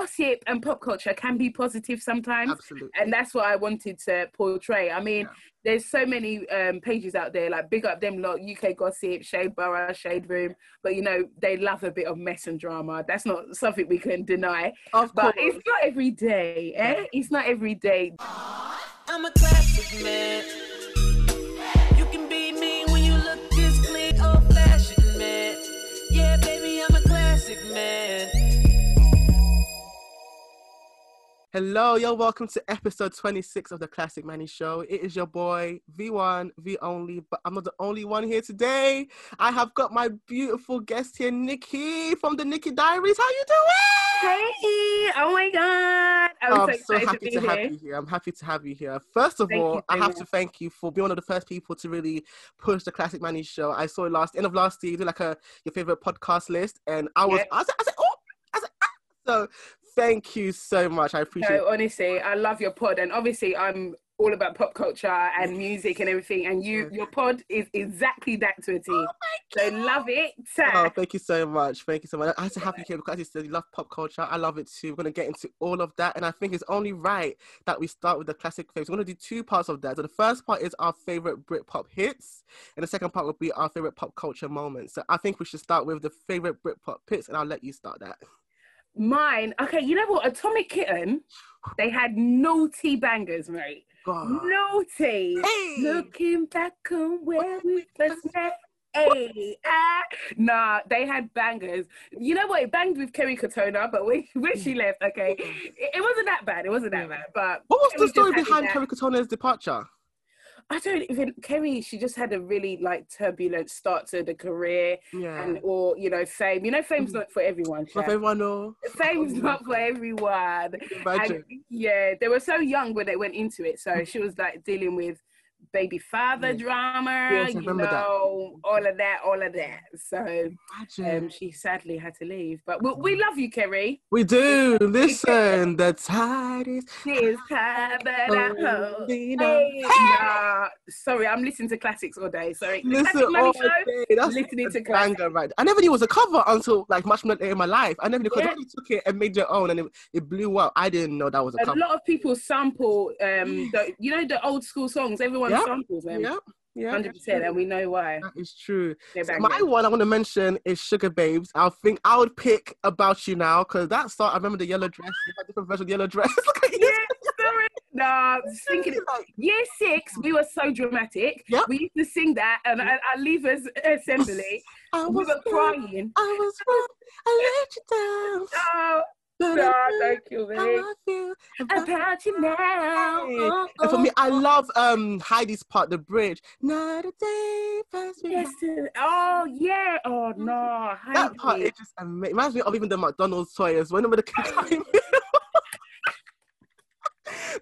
gossip and pop culture can be positive sometimes. Absolutely. And that's what I wanted to portray. I mean, Yeah. there's so many um, pages out there, like big up them lot, UK gossip, Shade Borough, Shade Room. But you know, they love a bit of mess and drama. That's not something we can deny. Of But course. it's not every day, eh? It's not every day. I'm a classic man. Hello, you're welcome to episode 26 of the Classic Manny Show. It is your boy, V1, V only, but I'm not the only one here today. I have got my beautiful guest here, Nikki from the Nikki Diaries. How you doing? Hey! Oh my God! I'm, Oh, so I'm so excited happy to be to have here. you here. I'm happy to have you here. First of Thank all, I have much. to thank you for being one of the first people to really push the Classic Manny Show. I saw it last end of last year, you did like a your favorite podcast list, and I was, Yeah. I said, I said, oh, I said, ah. so thank you so much. I appreciate. No, honestly, I love your pod, and obviously, I'm all about pop culture and music and everything. And you, your pod is exactly that to a T. Oh so love it. Oh, thank you so much. Thank you so much. I had to have you here because you said, you love pop culture. I love it too. We're going to get into all of that. And I think it's only right that we start with the classic faves. We're going to do two parts of that. So the first part is our favorite Britpop hits. And the second part will be our favorite pop culture moments. So I think we should start with the favorite Britpop hits. And I'll let you start that. Mine. Okay, you know what? Atomic Kitten. They had naughty bangers, mate. God. Naughty. Hey! Looking back on where we first met. Hey, ah. Nah, they had bangers. You know what? It banged with Kerry Katona, but when, when she left, okay, it, it wasn't that bad. It wasn't that bad. But What was Kerry the story behind Kerry Katona's departure? I don't even Kerry. She just had a really like turbulent start to the career, Yeah. and or you know fame. You know, fame's mm-hmm. not for everyone. Sha. everyone know. Fame's not for everyone. Imagine. And yeah, they were so young when they went into it. So mm. she was like dealing with baby father drama, Yes, you remember that. know, all of that, all of that. So um, she sadly had to leave. But we, we love you, Kerry. we do. Listen, the tide is This time that I hold. Hey, nah, sorry, I'm listening to classics all day. Sorry, Listen all Show. day. That's listening a to banger, right? I never knew it was a cover until like much later in my life. I never knew because Yeah. took it and made your own and it, it blew up. I didn't know that was a A cover. lot of people sample, um, the, you know, the old school songs. Everyone Yeah. samples them, Yeah, yeah, hundred percent, and we know why. that is true. So my one I want to mention is Sugababes. I think I would pick About You Now because that song. I remember the yellow dress. You had different version of the yellow dress. Look at you. Yeah, sorry. Nah, thinking Like, year six, we were so dramatic. Yep. We used to sing that, and at our leavers assembly, I we was were crying. I was wrong. I let you down. Oh, Thank you, I babe. love you. About you now. Hey. And for me, I love um Heidi's part, the bridge. Not a day pass me Yes, oh yeah. Oh no. That part Heidi. is just amazing. Reminds me of even the McDonald's toys. When with the Happy Meal.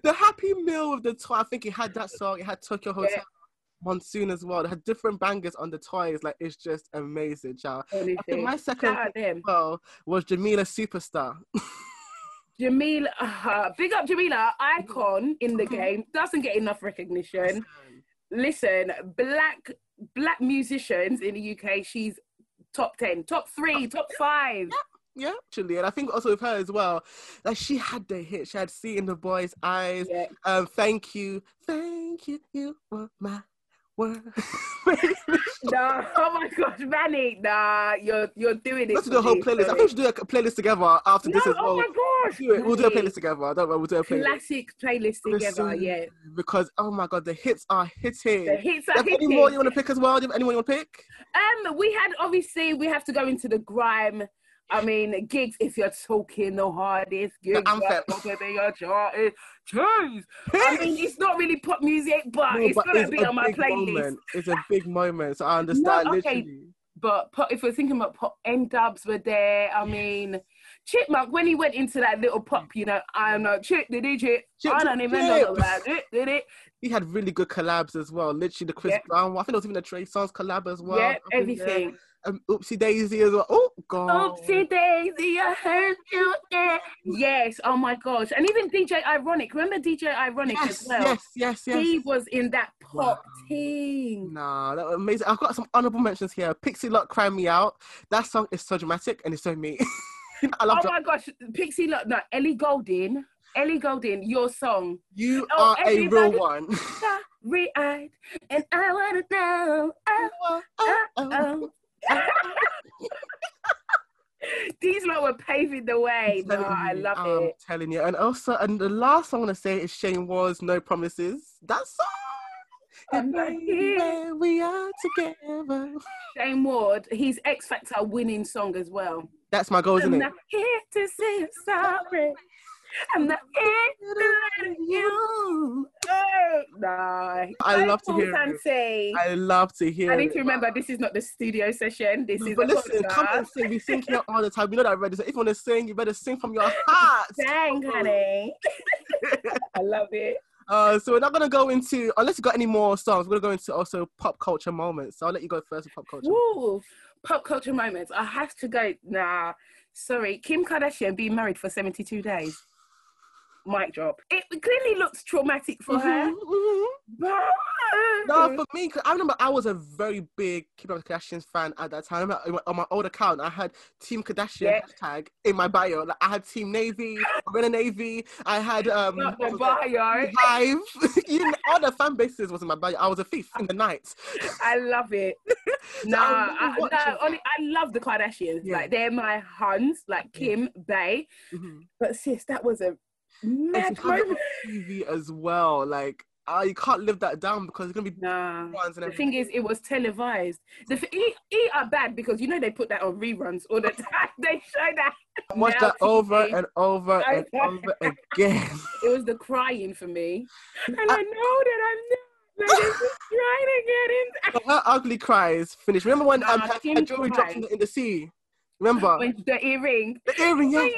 the Happy Meal with the toy. I think it had that song. It had Tokio Hotel. Monsoon as well. It had different bangers on the toys. Like it's just amazing, child. I think my second Shout well was Jamelia Superstar. Jamelia, uh, big up Jamelia, icon in the game, doesn't get enough recognition. Listen, black black musicians in the UK, she's top ten, top three, top five. Yeah, actually, and I think also with her as well, like she had the hit. She had "See in the Boy's Eyes." Yeah. Um, thank you, thank you, you were my Nah, oh my gosh, Manny, nah, you're you're doing it. Let's do the whole playlist. I think we should do a playlist together after No, this as well. oh well. my gosh, Do it. We'll do a playlist together. I don't worry, we'll do a playlist. Classic playlist together, Listen, yeah. Because oh my god, the hits are hitting. The hits Do are you have any more you want to pick as well? Do you have anyone you want to pick? Um, we had obviously we have to go into the grime. I mean, gigs. If you're talking the hardest gigs, anthem. whatever your chart is, jeez. I mean, it's not really pop music, but No, it's but gonna it's be a on my big playlist. Moment. It's a big moment, so I understand okay. literally. But pop, if we're thinking about pop, N-Dubz were there. I mean, Chipmunk when he went into that little pop, mm. you know, I'm not Chip, did he Chip? Chip, I don't Chip, even know Chip. about it, did it? He had really good collabs as well. Literally, the Chris Yeah. Brown one. I think there was even a Trey Songz collab as well. yeah, there. Um, Oopsie Daisy as well. Oh God. Oopsie daisy, I heard you there. Yes, oh my gosh. And even DJ Ironik. Remember DJ Ironik Yes, as well? yes, yes, yes. He was in that pop Wow. team. Nah, that was amazing. I've got some honorable mentions here. Pixie Lott, Cry Me Out. That song is so dramatic and it's so me. I love Oh my gosh, Pixie, look, no, Ellie Goulding, Ellie Goulding, your song, you Oh, are a real one. Starry-eyed, and I wanna know. Oh, uh, oh, uh, uh. oh. These lot were paving the way. No, telling I you, love I'm it. telling you. And also, and the last song I'm gonna say is Shane Ward's, No Promises. That song. I'm here. we are together. Shane Ward, his X Factor winning song as well. That's my goal, isn't I'm it? not here to say sorry. I'm not here to lie to you. Oh, no. I love to hear it. Sante. I love to hear. I need to it. remember this is not the studio session. This is But listen, come and sing. We sing here all the time. We know that already. So if you want to sing, you better sing from your heart. Dang, honey. I love it. Uh, so we're not gonna go into unless you got any more songs. We're gonna go into also pop culture moments. So I'll let you go first with pop culture. Woo! Pop culture moments. I have to go. Nah, sorry. Kim Kardashian being married for 72 days. Mic drop. It clearly looks traumatic for her. Mhm, mhm. But No, for me, 'cause I remember I was a very big Kim Kardashian fan at that time. On my old account, I had Team Kardashian Yeah. hashtag in my bio. Like, I had Team Navy, Arena Navy. I had um, not bio. Hive. you know, all the fan bases was in my bio. I was a thief in the night. I love it. So Nah, I I, no, only, I love the Kardashians. Yeah. Like they're my huns, like Kim, Bay. Mhm. But sis, that was a mad to have it on moment. TV as well, like uh, you can't live that down because it's gonna be Nah. The thing is, it was televised. The f- E, e are bad because you know they put that on reruns all the time. they show that. Watch that over and over and over again. It was the crying for me, and I know that I'm not. Like, trying to get in. Her ugly cries finished. Remember when um, Nah, her, her jewelry dropped in the, in the sea? Remember When the earring. the earring? The Yeah. earring.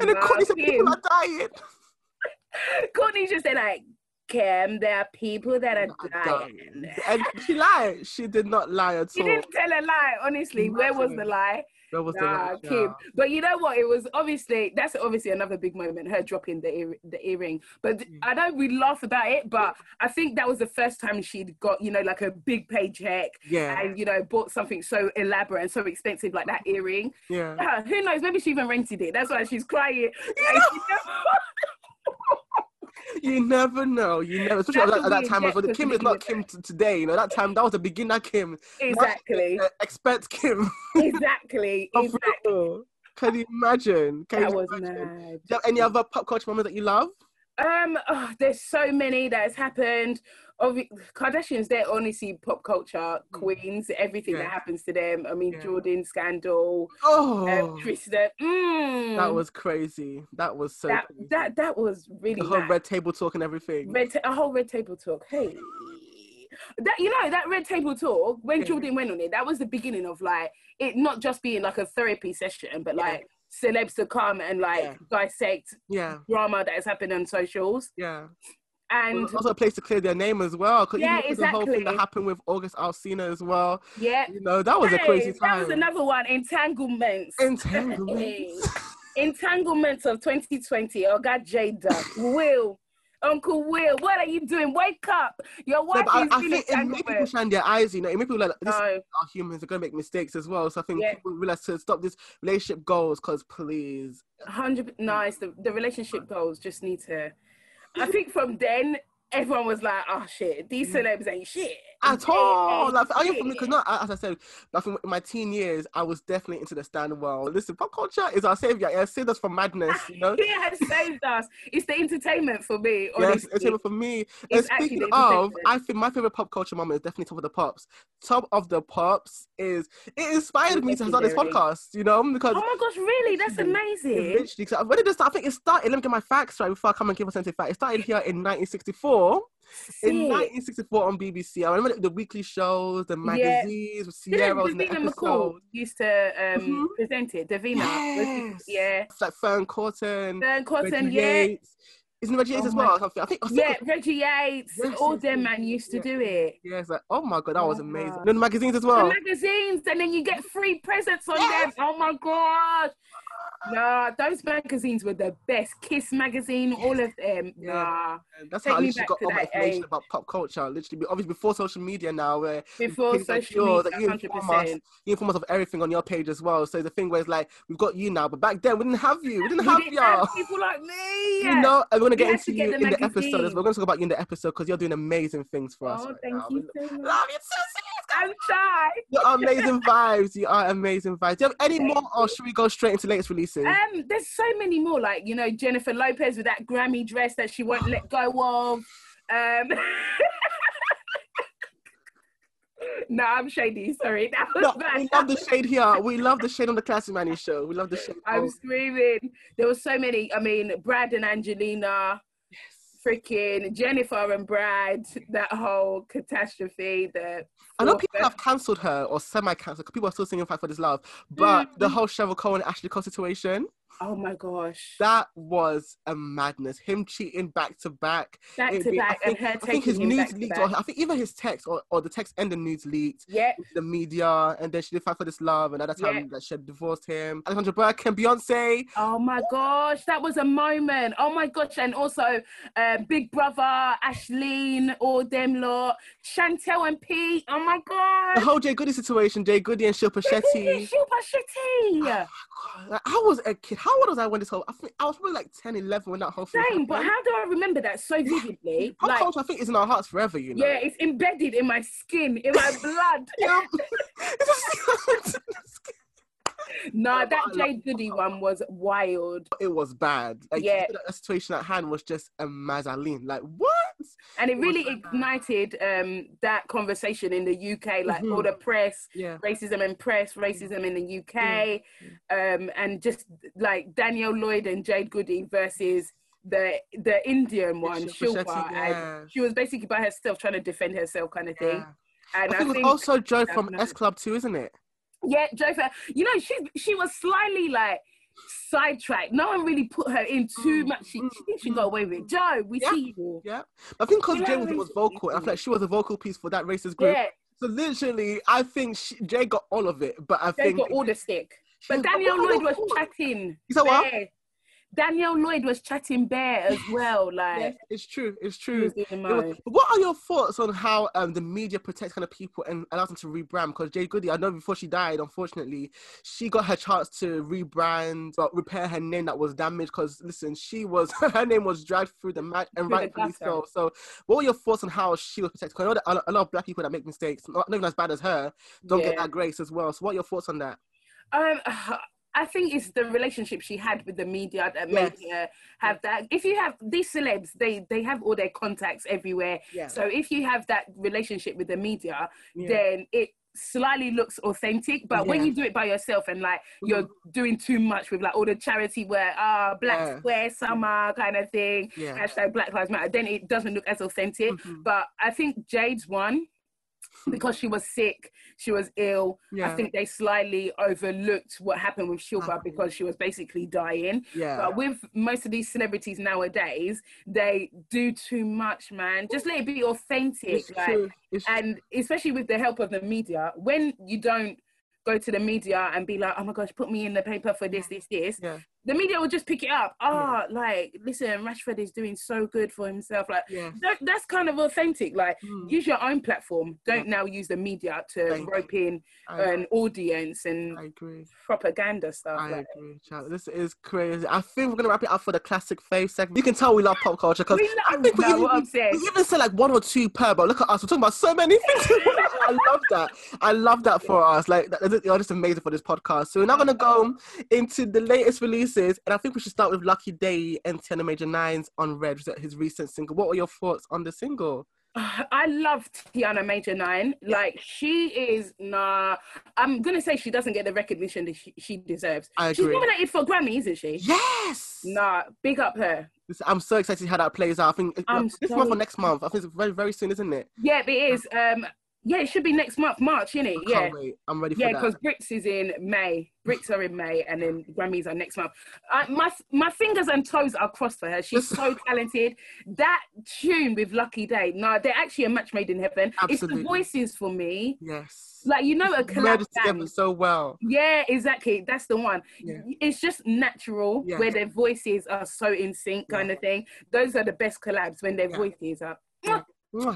And then Kourtney said people are dying. Kourtney just said like, Kim, there are people that are dying. And she lied. She did not lie at all. She didn't tell a lie, honestly. Where was the lie? Where was Nah, the Kim. But you know what? It was obviously that's obviously another big moment. Her dropping the ear, the earring. But Mm. I know we laugh about it, but I think that was the first time she'd got you know like a big paycheck Yeah, and you know bought something so elaborate and so expensive like that earring. yeah. Uh, who knows? Maybe she even rented it. That's why she's crying. You never know. You never, especially at that, at that time as well. The Kim is not Kim t- today. You know that time that was a beginner Kim. Now exactly, a uh, Expert Kim. exactly, exactly. Can you imagine? Can That you was imagine? mad. Do you have any other pop culture moments that you love? Um, oh, there's so many that has happened. Obvi- Kardashians, they're honestly pop culture queens. Everything Mm. Yeah. that happens to them. I mean, Yeah. Jordyn scandal, Oh, um, Tristan. Mm, that was crazy. That was so that, crazy. that that was really the whole mad. red table talk and everything. red ta- a whole red table talk. Hey, that you know that red table talk when Yeah. Jordyn went on it. That was the beginning of like it not just being like a therapy session, but like celebs to come and like Yeah. dissect yeah, drama that has happened on socials yeah. and. Well, also a place to clear their name as well. Because Yeah, with the whole thing that happened with August Alsina as well. yeah, You know, that was a Hey, crazy That time. was another one. Entanglements. Entanglement. Hey. Entanglements of 2020. Oh God, Jada. Will. Uncle Will, what are you doing? Wake up. Your No, wife I, is I in think it made people shine their eyes, you know. It made people like this No. are humans, are gonna make mistakes as well. So I think Yeah. people realize to stop this relationship goals because please. hundred nice. The, the relationship goals just need to. I think from then everyone was like, "Oh shit, these mm. celebs ain't shit At all, like I am for me because not as I said, think in my teen years I was definitely into the stand world. Listen, pop culture is our savior. It saved us from madness, you know. It has saved us. It's the entertainment for me. Yes, Honestly. it's for me. And It's actually speaking of. I think my favorite pop culture moment is definitely Top of the Pops. Top of the Pops is it inspired me to start this podcast, you know, because Oh my gosh, really? That's amazing. literally, when did this start? I think it started. Let me get my facts right before I come and give authentic fact. It started here in 1964. In 1964 on BBC. I remember the weekly shows, the magazines with Didn't Sierra in the Davina McCall used to um, Mhm. present it? Davina. Yes. Yeah. It's like Fern Corton, Fearne Cotton, Reggie yeah. Yates. Isn't Reggie Yates Oh as well? something? I think. I think Yeah, Reggie Yates. Yes, all yes, them man used to yeah. do it. Yeah, it's like, oh my god, that was Yeah. amazing. Then the magazines as well. The magazines, and then you get free presents on Yes. them. Oh my gosh. Nah, those magazines were the best. Kiss magazine, all of them. Yeah. Nah, that's Take how I literally got all my information age. about pop culture. Literally, obviously before social media now, where before social media, you inform us, you inform us of everything on your page as well. So the thing where it's like we've got you now, but back then we didn't have you. We didn't We have didn't y'all. have people like me. You know, and we're gonna get into get you the in the episode we're gonna talk about you in the episode because you're doing amazing things for us. Oh, right thank now. you so much. Love you too. I'm shy. You are amazing vibes. You are amazing vibes. Do you have any Thank more, or should we go straight into latest releases? Um, there's so many more, like you know Jennifer Lopez with that Grammy dress that she won't let go of. Um, no, I'm shady. Sorry, that was No, bad. we love the shade here. We love the shade on the Classic Manny show. We love the shade. I'm screaming. There were so many. I mean, Brad and Angelina, freaking Jennifer and Brad. That whole catastrophe. The I know people have cancelled her or semi-cancelled people are still singing "Fight for This Love," but Mm. the whole Cheryl Cole and Ashley Cole situation Oh my gosh. that was a madness. Him cheating back to back. back It'd to be- I back, and think- her I think his news leaked, or I think even his text or, or the text and the news leaked. Yeah. The media, and then she did fight for this love, and at that time Yeah. that she had divorced him. Alexandra Burke and Beyonce. Oh my gosh, that was a moment. Oh my gosh, and also uh, Big Brother, Aisleyne, all them lot, Chantelle and Pete. Oh my gosh. The whole Jade Goody situation, Jade Goody and Shilpa Shetty. Shilpa Shetty. Like, I was a kid. How old was I when this whole? I think I was probably like 10, 11 when that whole thing Same, but how do I remember that so vividly? Pop Like, culture, I think, is in our hearts forever. You know. yeah, it's embedded in my skin, in my blood. Yeah. It's just- Yeah, that but I love Jade Goody one was wild. it was bad. Like, Yeah. the situation at hand was just a mazzoline. Like what? And it really ignited um, that conversation in the UK, like all Mhm. the press, Yeah. racism in press, racism in the UK, um, and just like Danielle Lloyd and Jade Goody versus the the Indian one, Shilpa Shetty, and she was basically by herself trying to defend herself, kind of thing. Yeah. And I I think it think, was also Joe from. S Club too, isn't it? Yeah, Joe, Fair- you know, she she was slightly like sidetracked. No one really put her in too Mm, much. She, she thinks she got away with it. Joe, we Yeah. see you. Yeah. I think because Jay was, was vocal, and I feel like she was a vocal piece for that racist group. Yeah, So literally, I think she, Jay got all of it, but I Jay think got all the stick. But Danielle Lloyd was chatting. You said what? Danielle Lloyd was chatting bare as well. Like Yes, it's true. It's true. was It was- what are your thoughts on how um, the media protects kind of people and allows them to rebrand? Because Jade Goody, I know before she died, unfortunately, she got her chance to rebrand, but repair her name that was damaged. Because listen, she was her name was dragged through the match and rightfully so. So, what were your thoughts on how she was protected? 'Cause I know a lot- of black people that make mistakes, not not even as bad as her, don't get that grace as well. So, what are your thoughts on that? Um, I think it's the relationship she had with the media that Yes. made her have that. If you have these celebs, they they have all their contacts everywhere. Yeah. So if you have that relationship with the media, Yeah. then it slightly looks authentic. But when you do it by yourself and like you're doing too much with like all the charity wear, ah, Black Yeah. Square Summer kind of thing, Yeah. hashtag Black Lives Matter, then it doesn't look as authentic. Mhm. But I think Jade's one because she was sick, she was ill. Yeah. I think they slightly overlooked what happened with Shilpa because she was basically dying. Yeah. But with most of these celebrities nowadays, they do too much, man. Just let it be authentic. It's like. It's and especially with the help of the media, when you don't go to the media and be like, oh my gosh, put me in the paper for this, this, this, Yeah. The media will just pick it up. Ah, like, listen, Rashford is doing so good for himself. Like, yeah. that, that's kind of authentic. Like, Mm. use your own platform. Don't now use the media to Thank rope in I, an audience and I agree. propaganda stuff. I like. agree, child. This is crazy. I think we're gonna wrap it up for the classic fave segment. You can tell we love pop culture because We I think we that, even, what I'm we even said like one or two per, but look at us. We're talking about so many things. I love that. I love that for us. Like you're just amazing for this podcast. So we're now gonna go into the latest releases, and I think we should start with Lucky Daye and Tiana Major Nines on Red, his recent single. What were your thoughts on the single? I love Tiana Major Nine. Like she is nah. I'm gonna say she doesn't get the recognition that she, she deserves. I agree. She's nominated for Grammy, isn't she? Yes. Nah, big up her. I'm so excited how that plays out. I think I'm this so- month or next month. I think it's very very soon, isn't it? Yeah, it is. Um, Yeah, it should be next month, March, innit? I Yeah. wait. I'm ready for Yeah, that. because Brits is in May. Brits are in May, and then Grammys are next month. I, my my fingers and toes are crossed for her. She's so talented. That tune with Lucky Daye, no, they're actually a match made in heaven. Absolutely. It's the voices for me. Yes. Like you know, a collab together so well. Yeah, exactly. That's the one. Yeah. It's just natural Yeah. where their voices are so in sync, kind of thing. Those are the best collabs when their Yeah. voices are.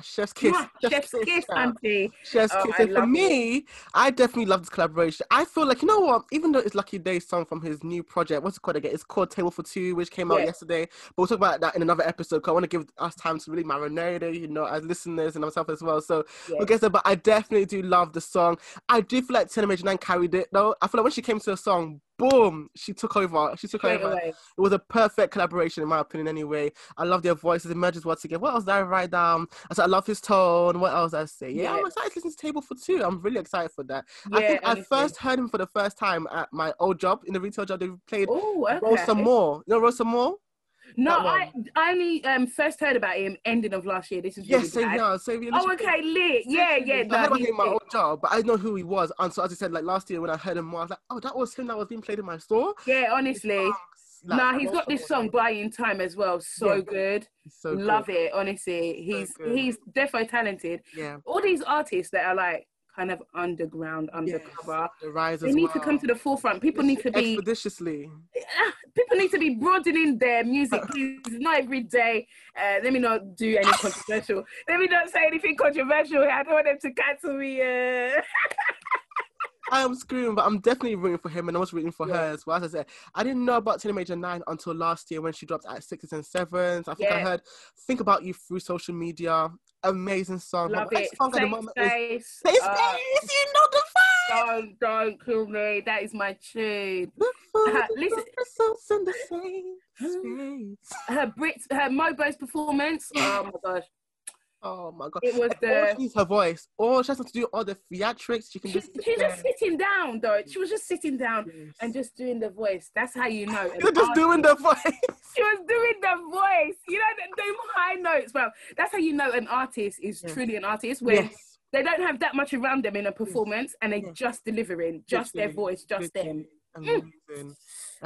Chef's kiss. Chef's kiss, child. auntie. Chef's Oh, kiss. And for me, I definitely love this collaboration. I feel like you know what? Even though it's Lucky Daye's song from his new project, what's it called again? It's called Table for Two, which came out Yeah. yesterday. But we'll talk about that in another episode. Cause I want to give us time to really marinate it, you know, as listeners and myself as well. So Yeah. we'll get there. But I definitely do love the song. I do feel like Nine carried it though. I feel like when she came to the song, boom, she took over. She took Straight over. away. It was a perfect collaboration, in my opinion, anyway. I love their voices, it merges once again. What else did I write down? I said, I love his tone. What else did I say? Yeah, Yeah. I'm excited to listen to Table for Two. I'm really excited for that. I Yeah, think I first heard him for the first time at my old job, in the retail job. They played Oh, okay. Roll Some More. You know Roll Some More? No, I, I only um, first heard about him ending of last year. This is really Yes, same bad. here. Same. Oh, okay, lit. Yeah, yeah. I heard about him in my old job, but I know who he was. And so, as I said, like last year when I heard him more, I was like, oh, that was him that was being played in my store. Yeah, honestly. Like, nah, he's got this song "Buying Time" as well. So Yeah. good. So good. Love it. Honestly, he's good. he's definitely talented. Yeah. All these artists that are like kind of underground, Yes. undercover. The rise They need well. to come to the forefront. People need to be expeditiously. people need to be broadening their music. Please, not every day. Uh, let me not do any controversial. let me not say anything controversial. I don't want them to cancel me. Uh. I am screaming, but I'm definitely rooting for him, and I was rooting for Yeah. her as well. As I said, I didn't know about Tiana Major Nine until last year when she dropped at sixes and sevens. I think I heard "Think About You" through social media. Amazing song. Love it. song Safe space. Safe Uh, Space. You know the vibe. don't don't kill me. That is my tune. Look for the listen- results in the safe space. Her Brit, her Mobo's performance. Oh my gosh, Oh my god. it was And all the. she her voice. All she has to do all the theatrics. She can She, just sit she's just sitting down though. She was just sitting down Yes. and just doing the voice. That's how you know. You're just doing the voice. She was doing the voice. You know, the, the high notes. Well, that's how you know an artist is Yeah. truly an artist when Yes. they don't have that much around them in a performance and they're Yeah. just delivering, just their voice, just them. literally. Mm.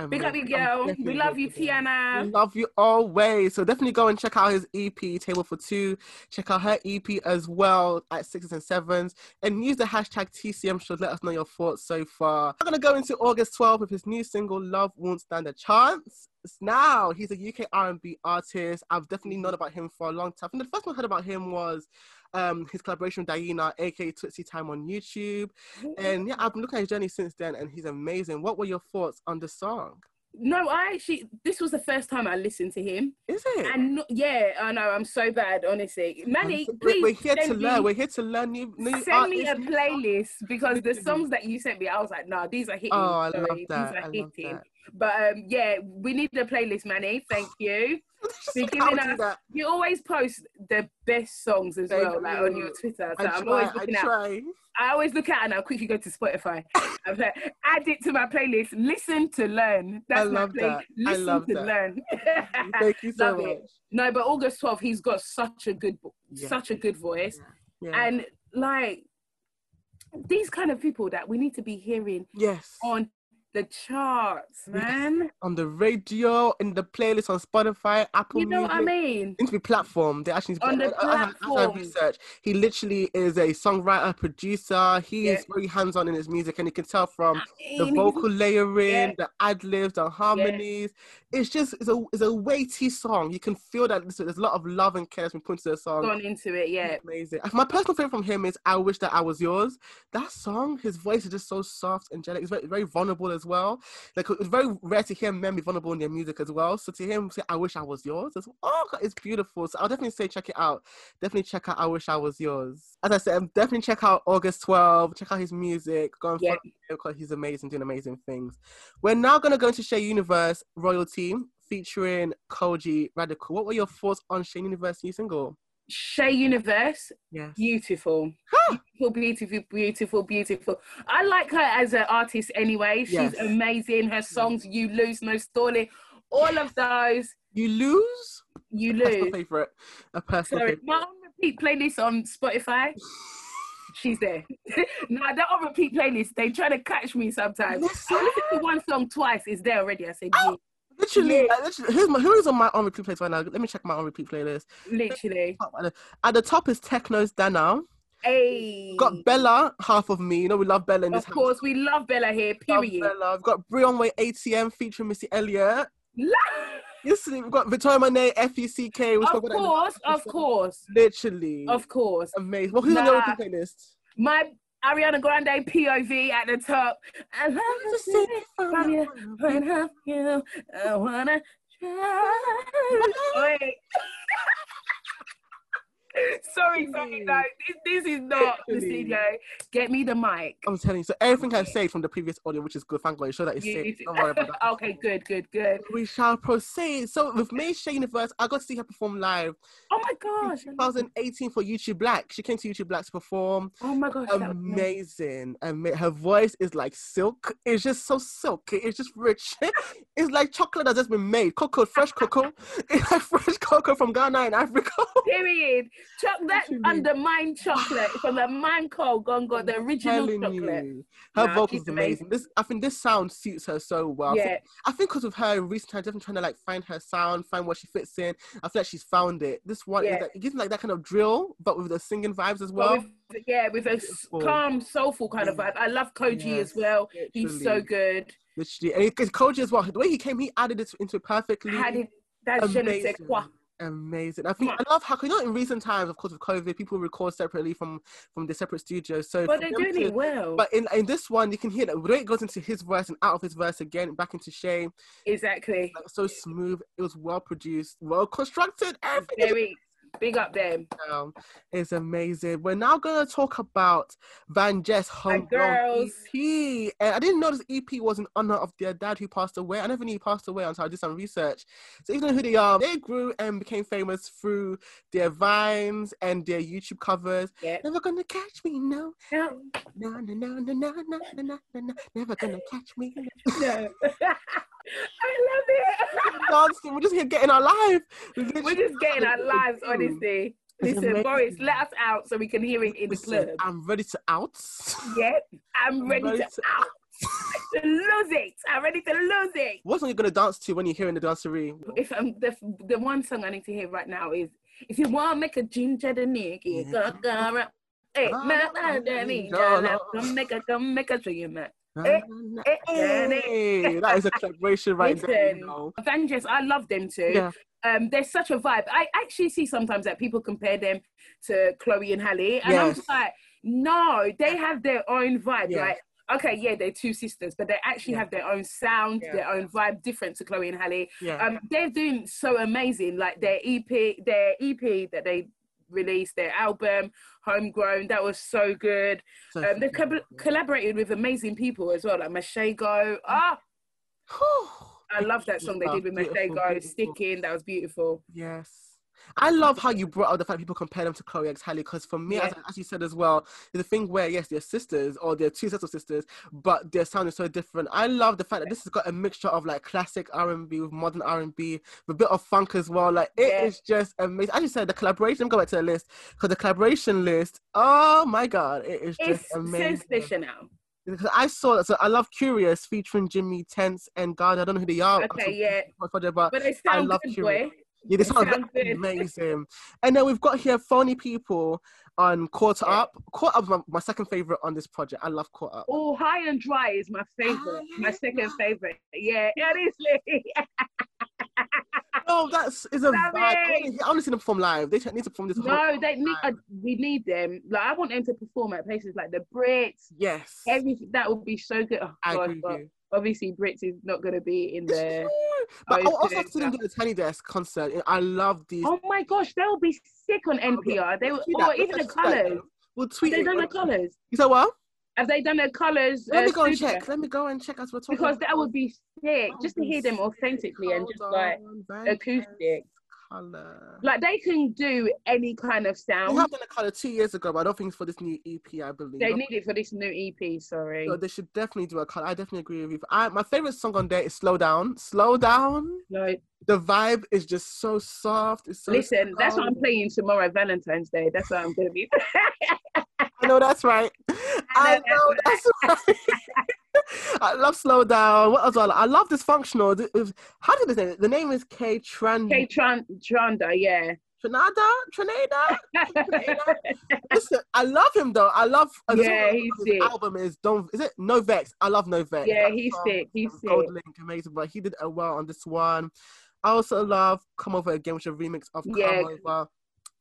Big up, girl. We love you, her. We love you always. So definitely go and check out his EP, Table for Two. Check out her EP as well at sixes and sevens. And use the hashtag TCM should let us know your thoughts so far. I'm gonna go into August 12th with his new single Love Won't Stand a Chance. Now he's a UK R&B artist. I've definitely known about him for a long time. And the first time I heard about him was um, his collaboration with Diana, aka Tootsie Time on YouTube. And yeah, I've been looking at his journey since then, and he's amazing. What were your thoughts on the song? No, I actually, this was the first time I listened to him. Is it? And no, yeah, I know, I'm so bad, honestly. Manny, We're- please we're here to learn. me- We're here to learn new, new send me a artists, playlist because the songs that you sent me, I was like, nah, these are hitting. Oh, I love that. These are I love hitting. that. But um, yeah, we need a playlist, Manny. Thank you. Giving do us, that. you always post the best songs as well, like on your Twitter. So I I'm try. always I looking at. try. I always look at and I'll quickly go to Spotify. I'm like, add it to my playlist. Listen to learn. That's love my play. that. I love to that. learn. Thank you so much. it. No, but August 12th, he's got such a good, Yeah. such a good voice, Yeah. and like these kind of people that we need to be hearing yes. on the charts, man. On the radio, in the playlist on Spotify, Apple You know what I mean? Needs to be platform. They actually On the I- I- I- platform. research. He literally is a songwriter, producer. He Yeah. is very hands-on in his music, and you can tell from I the vocal layering, Yeah. the ad libs, the harmonies. It's just it's a it's a weighty song. You can feel that there's, there's a lot of love and care that's been put into the song. gone into it, yeah. Amazing. My personal favorite from him is "I Wish That I Was Yours." That song, his voice is just so soft, angelic. It's very, very vulnerable as well. Like it's very rare to hear men be vulnerable in their music as well. So to hear him say "I Wish I Was Yours," it's, oh, God, it's beautiful. So I'll definitely say check it out. Definitely check out "I Wish I Was Yours." As I said, um, definitely check out August 12. Check out his music. Go and Yeah. follow him because he's amazing, doing amazing things. We're now gonna go into Shae Universe Royalty featuring Kojey Radical. What were your thoughts on Shae Universe new single? Shae Universe, Yes. beautiful. beautiful, beautiful, beautiful, beautiful. I like her as an artist anyway. She's Yes. amazing. Her songs, You Lose, No Stalling, all of those, You lose? You Personal Lose. favorite. A personal Sorry, favorite. my on repeat playlist on Spotify. she's there. now that on repeat playlist, they try to catch me sometimes. Listen. I listen to one song twice, it's there already. I said, Oh, Literally, like, literally who's my, who is on my on repeat playlist right now? Let me check my on repeat playlist. literally. At the, top is Techno's Dana. Hey. Got Bella, half of me. You know we love Bella in this Of course, we love Bella here, house. Love period. Bella. I've got Bree Runway ATM featuring Missy Elliott. Listen, we've got Victoria Monet, FECK. We Of spoke about that in the course, of course, Literally. of course. Amazing. Well, who's on your repeat playlist? My Ariana Grande POV at the top. I love to see it from you, when of you. I wanna try. Wait. sorry, sorry, no, this, this is not the studio. Get me the mic. I'm telling you. So everything I say from the previous audio, which is good, thank God, show that it's safe. Don't worry about that. okay, good, good, good. We shall proceed. So with May Shae Universe, I got to see her perform live Oh my in gosh. 2018 for YouTube Black. She came to YouTube Black to perform. Oh my gosh. Amazing. Ama- her voice is like silk. It's just so silky. It's just rich. it's like chocolate that's just been made. Cocoa, fresh cocoa. It's like fresh cocoa from Ghana in Africa. Period. Choc- that Literally. undermined chocolate from the man called Gongo, the original chocolate. you. Her Nah, vocals she's amazing. This I think this sound suits her so well. I think- Yeah, I think because of her in recent times, definitely trying to like find her sound, find where she fits in. I feel like she's found it. This one Yeah. is like, it gives me like that kind of drill, but with the singing vibes as well. with, yeah, with a Beautiful. calm, soulful kind of vibe. I love Kojey Yes, as well. He's so good. Literally, and because Kojey as well, the way he came, he added it into it perfectly. It. That's je ne sais quoi. Amazing. I think Mwah. I love how you know in recent times, of course, with COVID, people record separately from from the separate studios. So But they're doing it well. But in in this one, you can hear that it goes into his verse and out of his verse again, back into Shae, exactly. like so smooth. It was well produced, well constructed. Everything Very big up them. down. It's amazing. We're now gonna talk about VanJess Homegrown girls. EP. And I didn't know this EP was in honor of their dad who passed away. I never knew he passed away until I did some research. So even though who they are, they grew and became famous through their vines and their YouTube covers. Yeah. Never gonna catch me, no. No, No, no, no, no, no, no, no, no, no, no. Never gonna catch me. no. I love it. Dancing, we're just here getting our life. We're just getting our lives, honestly. It's Listen, amazing. Boris, let us out so we can hear it in the club. I'm ready to out. Yeah, I'm I'm ready ready to to- out. to lose it. I'm ready to lose it. What song are you gonna dance to when you're here in the dancery? If um, the the one song I need to hear right now is if you want to make a ginger the nigga, go go Hey, Ah, that mean, no, yeah, no. come make a come make a show you man. Eh, eh, Hey, that is a collaboration right there. You know. Avengers, I love them too. Yeah. Um, there's such a vibe. I actually see sometimes that people compare them to Chloe and Halle, and I'm just like, no, they have their own vibe. Yeah. Like, okay, yeah, they're two sisters, but they actually Yeah. have their own sound, Yeah. their own vibe, different to Chloe and Halle. Yeah. Um, they're doing so amazing. Like their EP, their EP that they released, their album, Homegrown, that was so good. So Um, they've co- collaborated with amazing people as well, like Masego. Ah, I love that song they did with Masego. Sticking. That was beautiful. Yes. I love how you brought up the fact people compare them to Chloe X Halle because for me, as, Yeah. as you said as well, the thing where yes, they're sisters or they're two sets of sisters, but their sound is so different. I love the fact that this has got a mixture of like classic R and B with modern R and B, with a bit of funk as well. Like it is Yeah. just amazing. As you said, the collaboration. Go back to the list because the collaboration list. Oh my god, it is just It's amazing. sensational. Because I saw so I love Curious featuring Jimmy Tense and God. I don't know who they are. Okay, yeah. but But they I love good, Curious. boy. Yeah, this sounds amazing. And then we've got here Phony People on Caught Yeah. Up. Caught Up is my, my second favorite on this project. I love Caught Up. Oh, High and Dry is my favorite. High My second favorite. Yeah, honestly. Oh, that's is a vibe. I it. wanna hear- I want to see them perform live. They need to perform this. no, they need. Uh, we need them. Like I want them to perform at places like the Brits. Yes, Everything that would be so good. Oh, I God, agree but with you. Obviously Brits is not going to be in It's the. true. But I Oh, also it's have to do the Tiny Desk concert. I love these. Oh my gosh, they'll be sick on NPR. They will, or even the Let's do that, colours. We'll Have tweet they it. done the colours? You said what? Have they done the colours? Let uh, me go and check. Let me go and check as we're talking. Because that would be sick, just to hear them authentically and just like acoustic. Color. Like they can do any kind of They sound. have done a color two years ago, but I don't think it's for this new EP. I believe. They need it for this new EP. Sorry. So they should definitely do a color. I definitely agree with you. I, my favorite song on there is "Slow Down." Slow down. No, The vibe is just so soft. It's so listen, that's what I'm playing tomorrow, Valentine's Day. That's what I'm gonna be. I know that's right. I know that's right. I love slow down. What else? I, love dysfunctional. How did they say it? The name is K Tran K Tran Tranda, yeah. Trinada Trinada. Listen, I love him though. I love. uh, the Yeah, he's his sick. album is don't. Is it No Vex? I love No Vex. Yeah, That he's sick, he's Gold sick. Link, amazing. But he did a well on this one. I also love Come Over Again, which is a remix of Come Yeah. Over.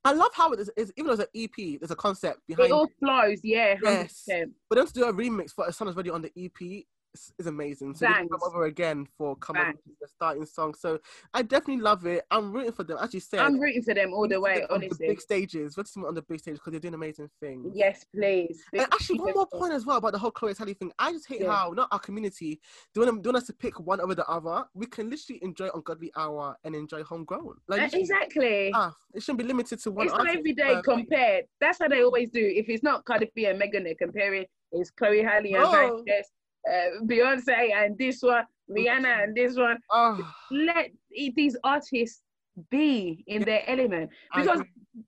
I love how it is, is even as an EP, there's a concept behind it all it. flows, yeah, hundred Yes. percent. But them to do a remix for a song that's already on the EP is, amazing. So they Come Over Again for Come Over, Bangs. which is the starting song. So I definitely love it. I'm rooting for them. As you said, I'm rooting for them all the way, on the big stages. Let's see them on the big stage because they're doing amazing things. Yes, please. And actually, one more point as well about the whole Chloe Tally thing. I just hate Yeah. how not our community doing doing us to pick one over the other. We can literally enjoy Ungodly Hour and enjoy Homegrown. Like Uh, Exactly. ah, it shouldn't be limited to one. it's not every day Uh, compared. That's how they always do. If it's not Cardi B and Megan, they're comparing. It's Chloe Halle and Oh. Vanessa, uh, Beyonce and this one, Rihanna and this one. ah, Let these artists be in Yeah. their element because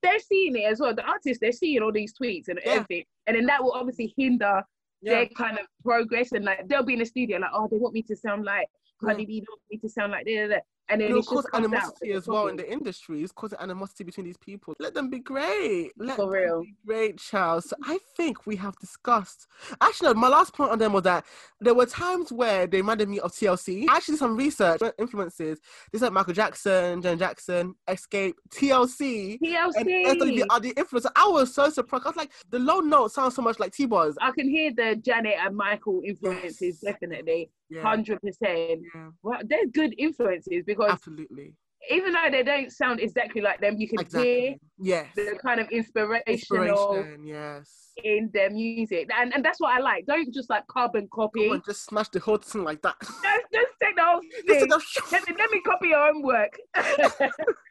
they're seeing it as well. The artists they're seeing all these tweets and Yeah. everything, and then that will obviously hinder yeah, their kind of progress. And like they'll be in the studio like, oh, they want me to sound like Cardi B, they want me to sound like da. And then and of it's just comes out animosity as well in the industry. It's causing animosity between these people. Let them be great. Let For them real. be great, Charles. So I think we have discussed. Actually, no, my last point on them was that there were times where they reminded me of TLC. Actually some research influences. This like Michael Jackson, Jen Jackson, Xscape, TLC. And SWV TLC. are the influencers. I was so surprised. I was like, the low note sounds so much like T-Boz. I can hear the Janet and Michael influences Yes. definitely, Yeah, hundred percent. yeah, Well, they're good influences because absolutely. even though they don't sound exactly like them, you can hear Exactly. Yes. the kind of inspirational Inspiration, yes. in their music, and and that's what I like. Don't just like carbon copy. On, just smash the whole thing like that. Just, just take the whole thing. Let me, let me copy your own work.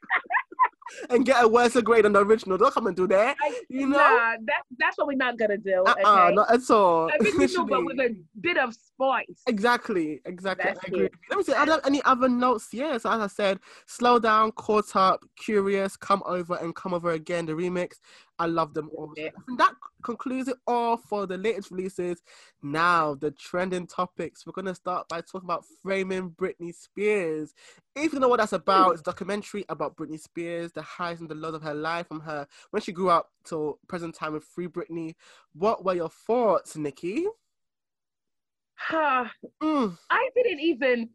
and get a worse grade than the original. Don't come and do that. You know? Nah, that, that's what we're not gonna do. Uh-uh, Okay, not at all. original, but with a bit of spice. Exactly, exactly. That's I agree. it. Let me see. Are there any other notes? Yes, as I said, slow down, caught up, curious, come over, and come over again. The remix, I love them all. I that concludes it all for the latest releases. Now, the trending topics. We're gonna start by talking about framing Britney Spears. If you know what that's about, it's a documentary about Britney Spears, the highs and the lows of her life from her when she grew up till present time with Free Britney. What were your thoughts, Nikki? Ah, Mm, I didn't even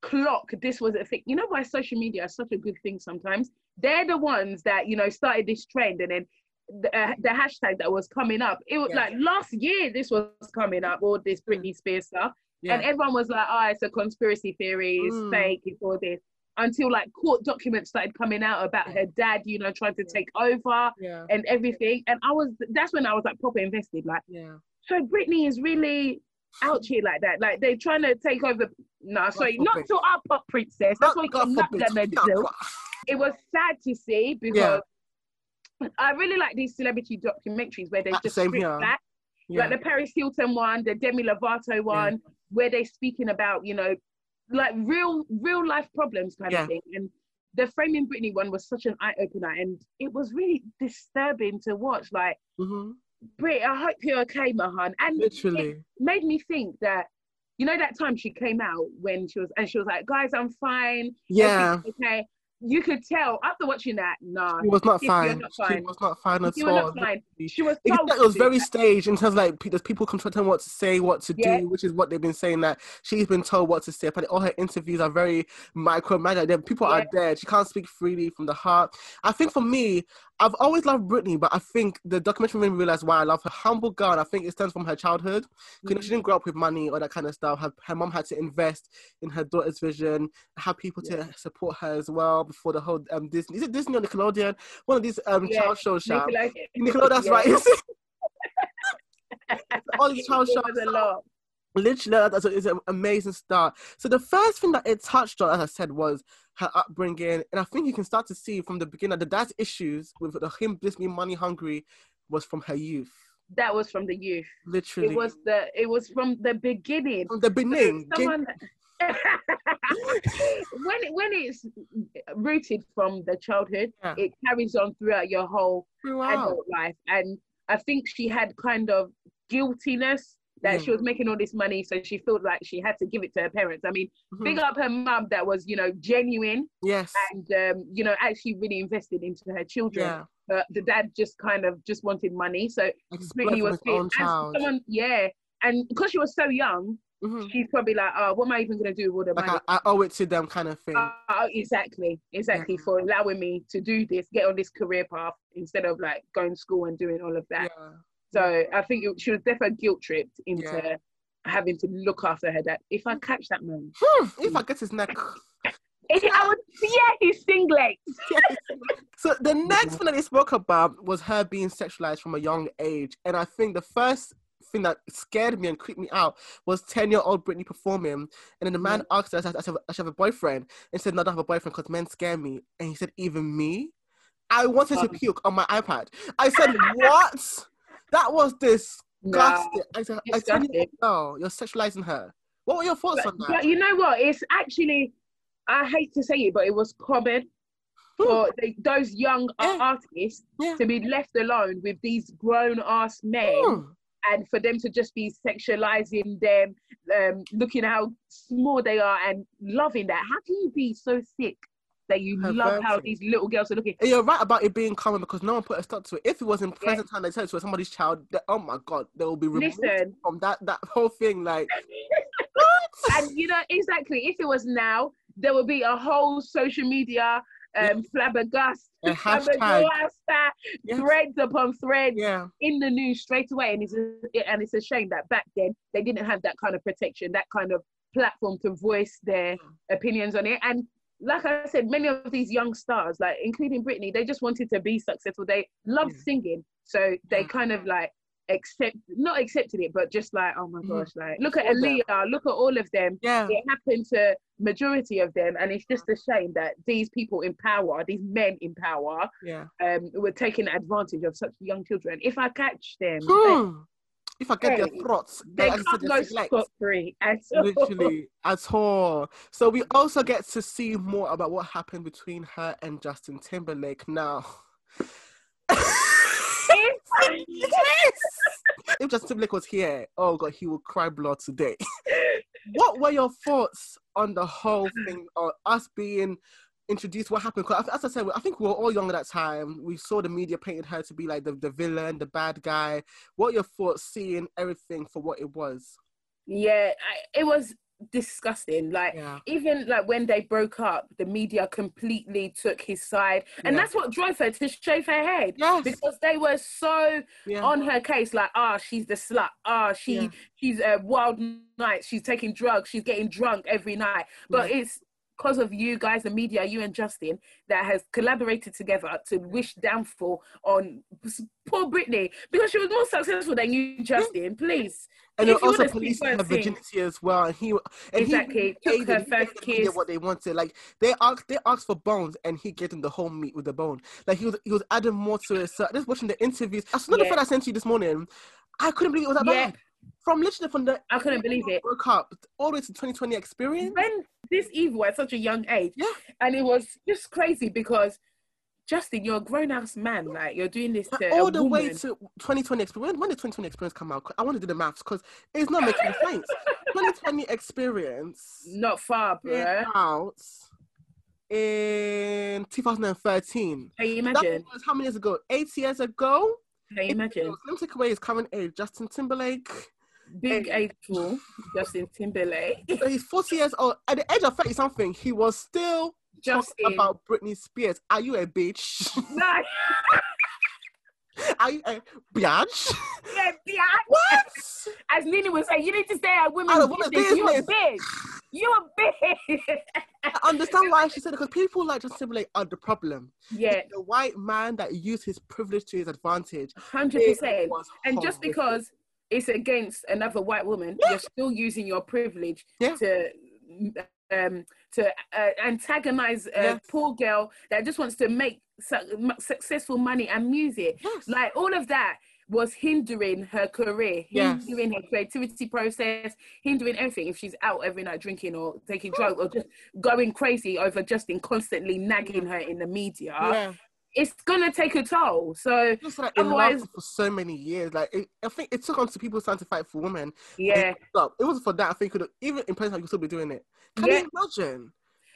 clock this was a thing. You know why social media is such a good thing sometimes? They're the ones that, you know, started this trend and then the, uh, the hashtag that was coming up. It was Yeah. like last year this was coming up, all this Britney Spears stuff. yeah. And everyone was like, oh, it's a conspiracy theory, it's Mm. fake, it's all this. Until like court documents started coming out about her dad, you know, trying to take over yeah. and everything. And I was, that's when I was like proper invested. Like, Yeah. so Britney is really out here like that. Like they're trying to take over. No, sorry, not to our pop princess. That's what you're not gonna do. It was sad to see because I really like these celebrity documentaries where they Uh, just same here. back, Yeah. like the Paris Hilton one, the Demi Lovato one, where they're speaking about you know, like real real life problems kind Yeah. of thing. And the Framing Britney one was such an eye opener, and it was really disturbing to watch. Like, hmm Brit, I hope you're okay, Mahan. And it Literally. made me think that you know that time she came out when she was and she was like, guys, I'm fine. Yeah. Okay. You could tell after watching that, nah, She was not fine. not She was not fine at all. fine. She was It, it was very staged in terms of like there's people controlling what to say, what to Yeah. do, which is what they've been saying that she's been told what to say. But all her interviews are very micromanaged. People are Yeah. dead. She can't speak freely from the heart. I think for me, I've always loved Britney, but I think the documentary made me realize why I love her. Humble girl, I think it stems from her childhood. Because she didn't grow up with money or that kind of stuff. Her, her mom had to invest in her daughter's vision, have people to support her as well before the whole um Disney. Is it Disney or Nickelodeon? One of these um Yeah, child shows. Nickelodeon. Nickelodeon, that's Yeah. right. All these child shows. a lot. Literally, that's an amazing start. So the first thing that it touched on, as I said, was her upbringing, and I think you can start to see from the beginning that dad's issues with the, him just being money hungry was from her youth. That was from the youth. Literally, It was the. It was from the beginning. from the beginning. Someone. when it, when it's rooted from the childhood, Yeah. it carries on throughout your whole throughout. adult life. And I think she had kind of guiltiness that Yeah. she was making all this money, so she felt like she had to give it to her parents. I mean, Mhm. big up her mum that was, you know, genuine Yes. and um, you know, actually really invested into her children. Yeah. But the dad just kind of just wanted money. So his was from his own feeling- as child. someone, yeah. And because she was so young, Mhm. she's probably like, oh, what am I even gonna do with all the Like money? I, I owe it to them, kind of thing. Uh, exactly, exactly Yeah. for allowing me to do this, get on this career path instead of like going to school and doing all of that. yeah. So I think it, she was definitely guilt tripped into Yeah. having to look after her dad. If I catch that man, If I get his neck. If I would yeah his singlet. so the next thing that they spoke about was her being sexualized from a young age, and I think the first thing that scared me and creeped me out was ten-year-old Britney performing, and then the man asked her, "I should have, I should have a boyfriend," and said, "No, I don't have a boyfriend because men scare me," and he said, "Even me." I wanted to Um. puke on my iPad. I said, "What?" That was disgusting. I said, "I disgusting. you, girl, you're sexualizing her." What were your thoughts but, on that? but you know what? It's actually I hate to say it, but it was common for they, those young. Yeah. artists Yeah. to be left alone with these grown ass men. Hmm. and for them to just be sexualizing them, um, looking how small they are and loving that. How can you be so sick that you love how these little girls are looking? And you're right about it being common because no one put a stop to it. If it was in present time, they said was somebody's child. That, oh my god, they will be removed Listen. from that that whole thing. Like, And you know exactly. If it was now, there would be a whole social media um, flabbergast, A hashtag. flabbergast Yes. threads upon threads yeah, in the news straight away. And it's a, and it's a shame that back then they didn't have that kind of protection, that kind of platform to voice their opinions on it. And like I said, many of these young stars, like including Britney, they just wanted to be successful. They loved Yeah. singing, so they Yeah. kind of like accept not accepted it, but just like oh my Mhm. gosh, like look at. Aaliyah, look at all of them. yeah, It happened to majority of them, and it's just a shame that these people in power, these men in power, yeah. um, were taking advantage of such young children. If I catch them, Hmm. If I get their throats, they like said, can't go scot free at all. literally at all. So we also get to see more about what happened between her and Justin Timberlake now. if Justin Timberlake was here, oh god, he would cry blood today. what were your thoughts on the whole thing, or us being introduced? What happened? Because as I said, I think we were all young at that time. We saw the media painted her to be like the, the villain, the bad guy. What are your thoughts seeing everything for what it was? Yeah, I, it was disgusting. Like Yeah. even like when they broke up, the media completely took his side, and Yeah. that's what drove her to shave her head. Yes. Because they were so Yeah. on her case, like, ah, she's the slut. Ah, she Yeah. she's a wild night. She's taking drugs. She's getting drunk every night. But it's because of you guys, the media, you and Justin, that has collaborated together to wish downfall on poor Britney because she was more successful than you, Justin. Please. and If also for her thing- virginity as well. And he and Exactly. he Took her first kiss. what they wanted. Like they asked, they asked for bones, and he gave them the whole meat with the bone. Like he was, he was adding more to it. So just watching the interviews. That's another Yeah. thing I sent you this morning. I couldn't believe it was that Yeah. bad. From literally from the I couldn't believe it. broke up all the way to 2020 experience. When this evil at such a young age, Yeah. and it was just crazy because Justin, you're a grown ass man. Like you're doing this to all the way to 2020 experience. When, did 2020 experience come out? I want to do the maths because it's not making sense. 2020 experience. Not far, bruh. out in 2013. Can you That imagine? was how many years ago? Eight years ago. Can you imagine? Let me take away his current age. Justin Timberlake. Big age fool, Justin Timberlake. So he's 40 years old. At the age of 30 something, he was still just about Britney Spears. Are you a bitch? Nah, Are you a biatch? yeah, yeah. What? As Nini would say, you need to stay at women's women's business. You a bitch. You a bitch. I understand why she said it because people like Justin Timberlake are the problem. yeah, The white man that used his privilege to his advantage. hundred It percent. was And just because it's against another white woman, you're still using your privilege Yeah. to um to uh, antagonize a Yes. poor girl that just wants to make su- successful money and music. Yes. Like all of that was hindering her career, Yes. hindering her creativity process, hindering everything. If she's out every night drinking or taking drugs or just going crazy over Justin constantly nagging her in the media, yeah. It's gonna take a toll. So Just like it Otherwise- for so many years. Like it, I think it took on to people starting to fight for women. yeah, Stop. It wasn't for that. I think could even in person, you could still be doing it. Can Yeah. you imagine?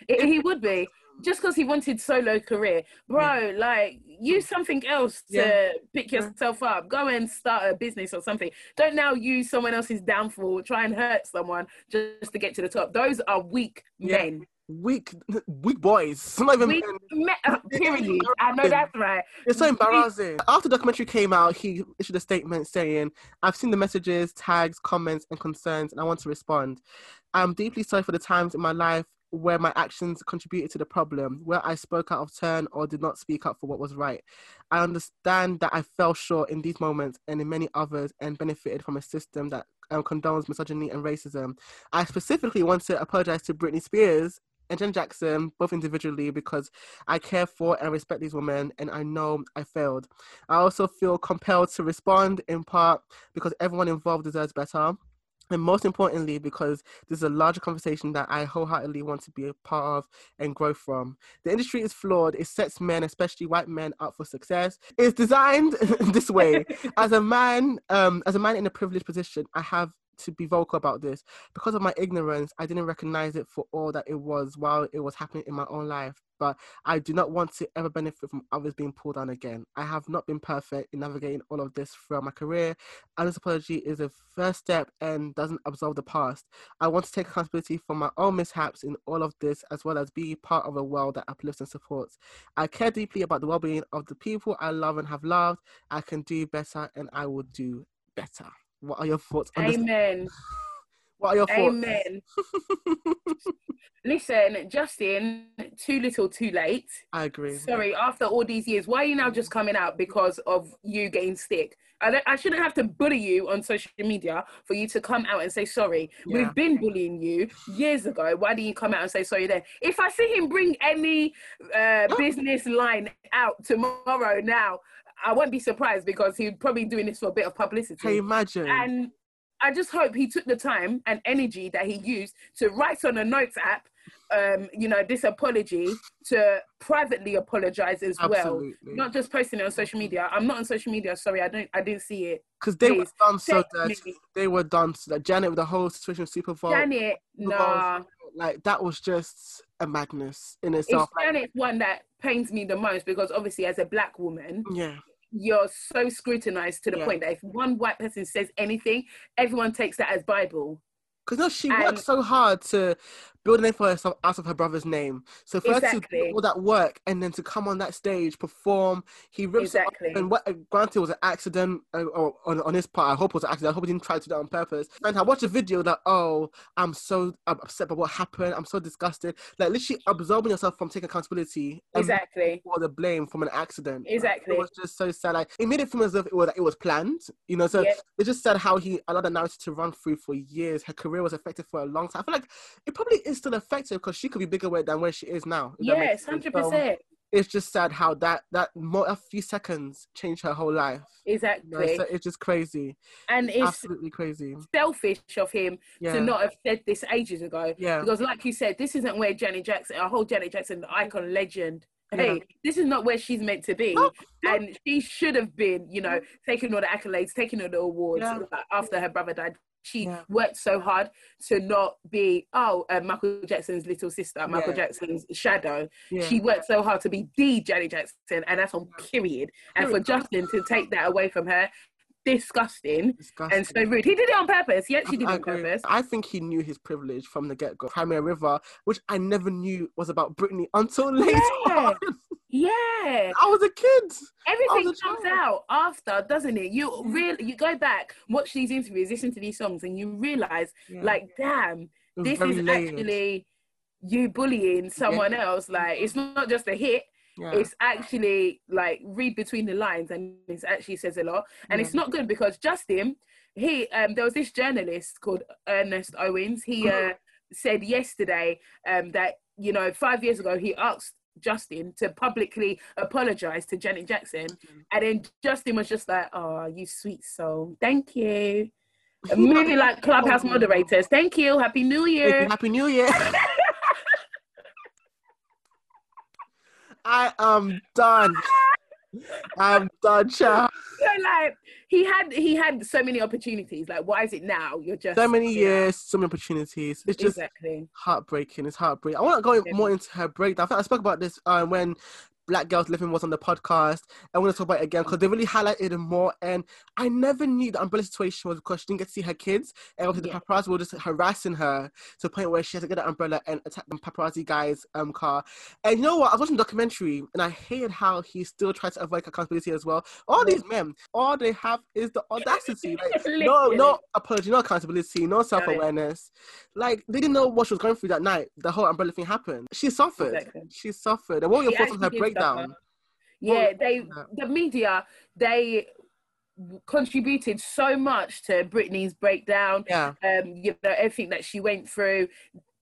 it, he would be just because he wanted solo career, bro. Like use something else to Yeah. pick yourself up. Go and start a business or something. Don't now use someone else's downfall. Try and hurt someone just to get to the top. Those are weak Yeah. men. Weak, weak boys. Not even Weak men. uh, Period. I know that's right. It's so embarrassing. After the documentary came out, he issued a statement saying, I've seen the messages, tags, comments, and concerns, and I want to respond. I'm deeply sorry for the times in my life where my actions contributed to the problem, where I spoke out of turn or did not speak up for what was right. I understand that I fell short in these moments and in many others and benefited from a system that um, condones misogyny and racism. I specifically want to apologize to Britney Spears and Jen Jackson, both individually, because I care for and respect these women, and I know I failed. I also feel compelled to respond in part because everyone involved deserves better. And most importantly, because this is a larger conversation that I wholeheartedly want to be a part of and grow from. The industry is flawed. It sets men, especially white men, up for success. It's designed this way. As a man, um, as a man in a privileged position, I have to be vocal about this. Because of my ignorance, I didn't recognize it for all that it was while it was happening in my own life. But I do not want to ever benefit from others being pulled down again. I have not been perfect in navigating all of this throughout my career, and this apology is a first step and doesn't absolve the past. I want to take accountability for my own mishaps in all of this, as well as be part of a world that uplifts and supports. I care deeply about the well being of the people I love and have loved. I can do better, and I will do better. What are your thoughts on this? Amen. What are your thoughts? Amen. Listen, Justin, too little, too late. I agree. Sorry, after all these years, why are you now just coming out because of you getting sick? I, I shouldn't have to bully you on social media for you to come out and say sorry. Yeah. We've been bullying you years ago. Why didn't you come out and say sorry then? If I see him bring any uh, business line out tomorrow now, I won't be surprised because he's probably be doing this for a bit of publicity. Can you imagine? And I just hope he took the time and energy that he used to write on a notes app, um, you know, this apology to privately apologize as well. Not just posting it on social media. I'm not on social media. Sorry, I don't. I didn't see it. Because they were done so dirty. me. They were done so that Janet with the whole situation Super Bowl. Janet, Super Bowl, nah. Like that was just a madness in It's itself. Like, Janet's one that pains me the most because obviously, as a black woman, yeah. You're so scrutinized to the Yeah. point that if one white person says anything, everyone takes that as Bible. Because no, she And- worked so hard to build a name for herself out of her brother's name. So first to Exactly. do all that work and then to come on that stage, perform, he rips it up. And what uh, granted was an accident uh, or on, on his part. I hope it was an accident. I hope he didn't try to do that on purpose. And I watched the video that oh, I'm so upset by what happened. I'm so disgusted. Like literally absolving yourself from taking accountability Exactly. for the blame from an accident. Exactly. It was just so sad. Like it made it feel as if it was it was planned. You know, so Yeah. it just said how he allowed the narrative to run through for years. Her career was affected for a long time. I feel like it probably is still affected because she could be bigger weight than where she is now. if that makes Yes, hundred So, percent. It's just sad how that that a few seconds changed her whole life. You know, Exactly. so it's just crazy, and it's absolutely crazy. selfish of him Yeah, to not have said this ages ago. yeah, Because, like you said, this isn't where Janet Jackson, a whole Janet Jackson icon legend. Hey, this is not where she's meant to be, No, no. and she should have been, you know, taking all the accolades, taking all the awards Yeah. after her brother died. She Yeah. worked so hard to not be, oh, uh, Michael Jackson's little sister, Michael Yeah. Jackson's shadow. yeah. She worked so hard to be the Janet Jackson, and that's on period. And for Justin to take that away from her, disgusting Disgusting. and so rude. He did it on purpose. He actually did I it on agree. purpose. I think he knew his privilege from the get go. Cry Me a River, which I never knew was about Britney until later. Yeah. Yeah, I was a kid. everything a comes child. out after, doesn't it? You really, you go back, watch these interviews, listen to these songs, and you realize, Yeah. like, damn, this is actually you bullying someone else. Like, it's not just a hit. yeah. It's actually like read between the lines, and it actually says a lot. And Yeah. it's not good because Justin, he, um, there was this journalist called Ernest Owens. He uh, said yesterday um, that you know five years ago he asked Justin to publicly apologize to Janet Jackson, mm-hmm. and then Justin was just like, "Oh, you sweet soul, thank you." Moving like clubhouse moderators, thank you, happy New Year. Happy New Year. I am done. I'm done, child. So like he had he had so many opportunities. Like why is it now? You're just So many years, so many opportunities. It's just exactly. heartbreaking. It's heartbreaking. I want to go more into her breakdown. I think I spoke about this uh, when Black Girls Living was on the podcast. I want to talk about it again because they really highlighted it more. And I never knew the umbrella situation was because she didn't get to see her kids. And obviously Yeah. the paparazzi were just harassing her to the point where she had to get an umbrella and attack the paparazzi guy's um car. And you know what? I was watching the documentary and I hated how he still tried to avoid accountability as well. All these men, all they have is the audacity. Like, no, no apology, no accountability, no self awareness. Like they didn't know what she was going through that night. The whole umbrella thing happened. She suffered. Exactly. She suffered. And what were your thoughts on her did breakdown? Yeah, they the media they contributed so much to Britney's breakdown. Yeah, Um, you know everything that she went through.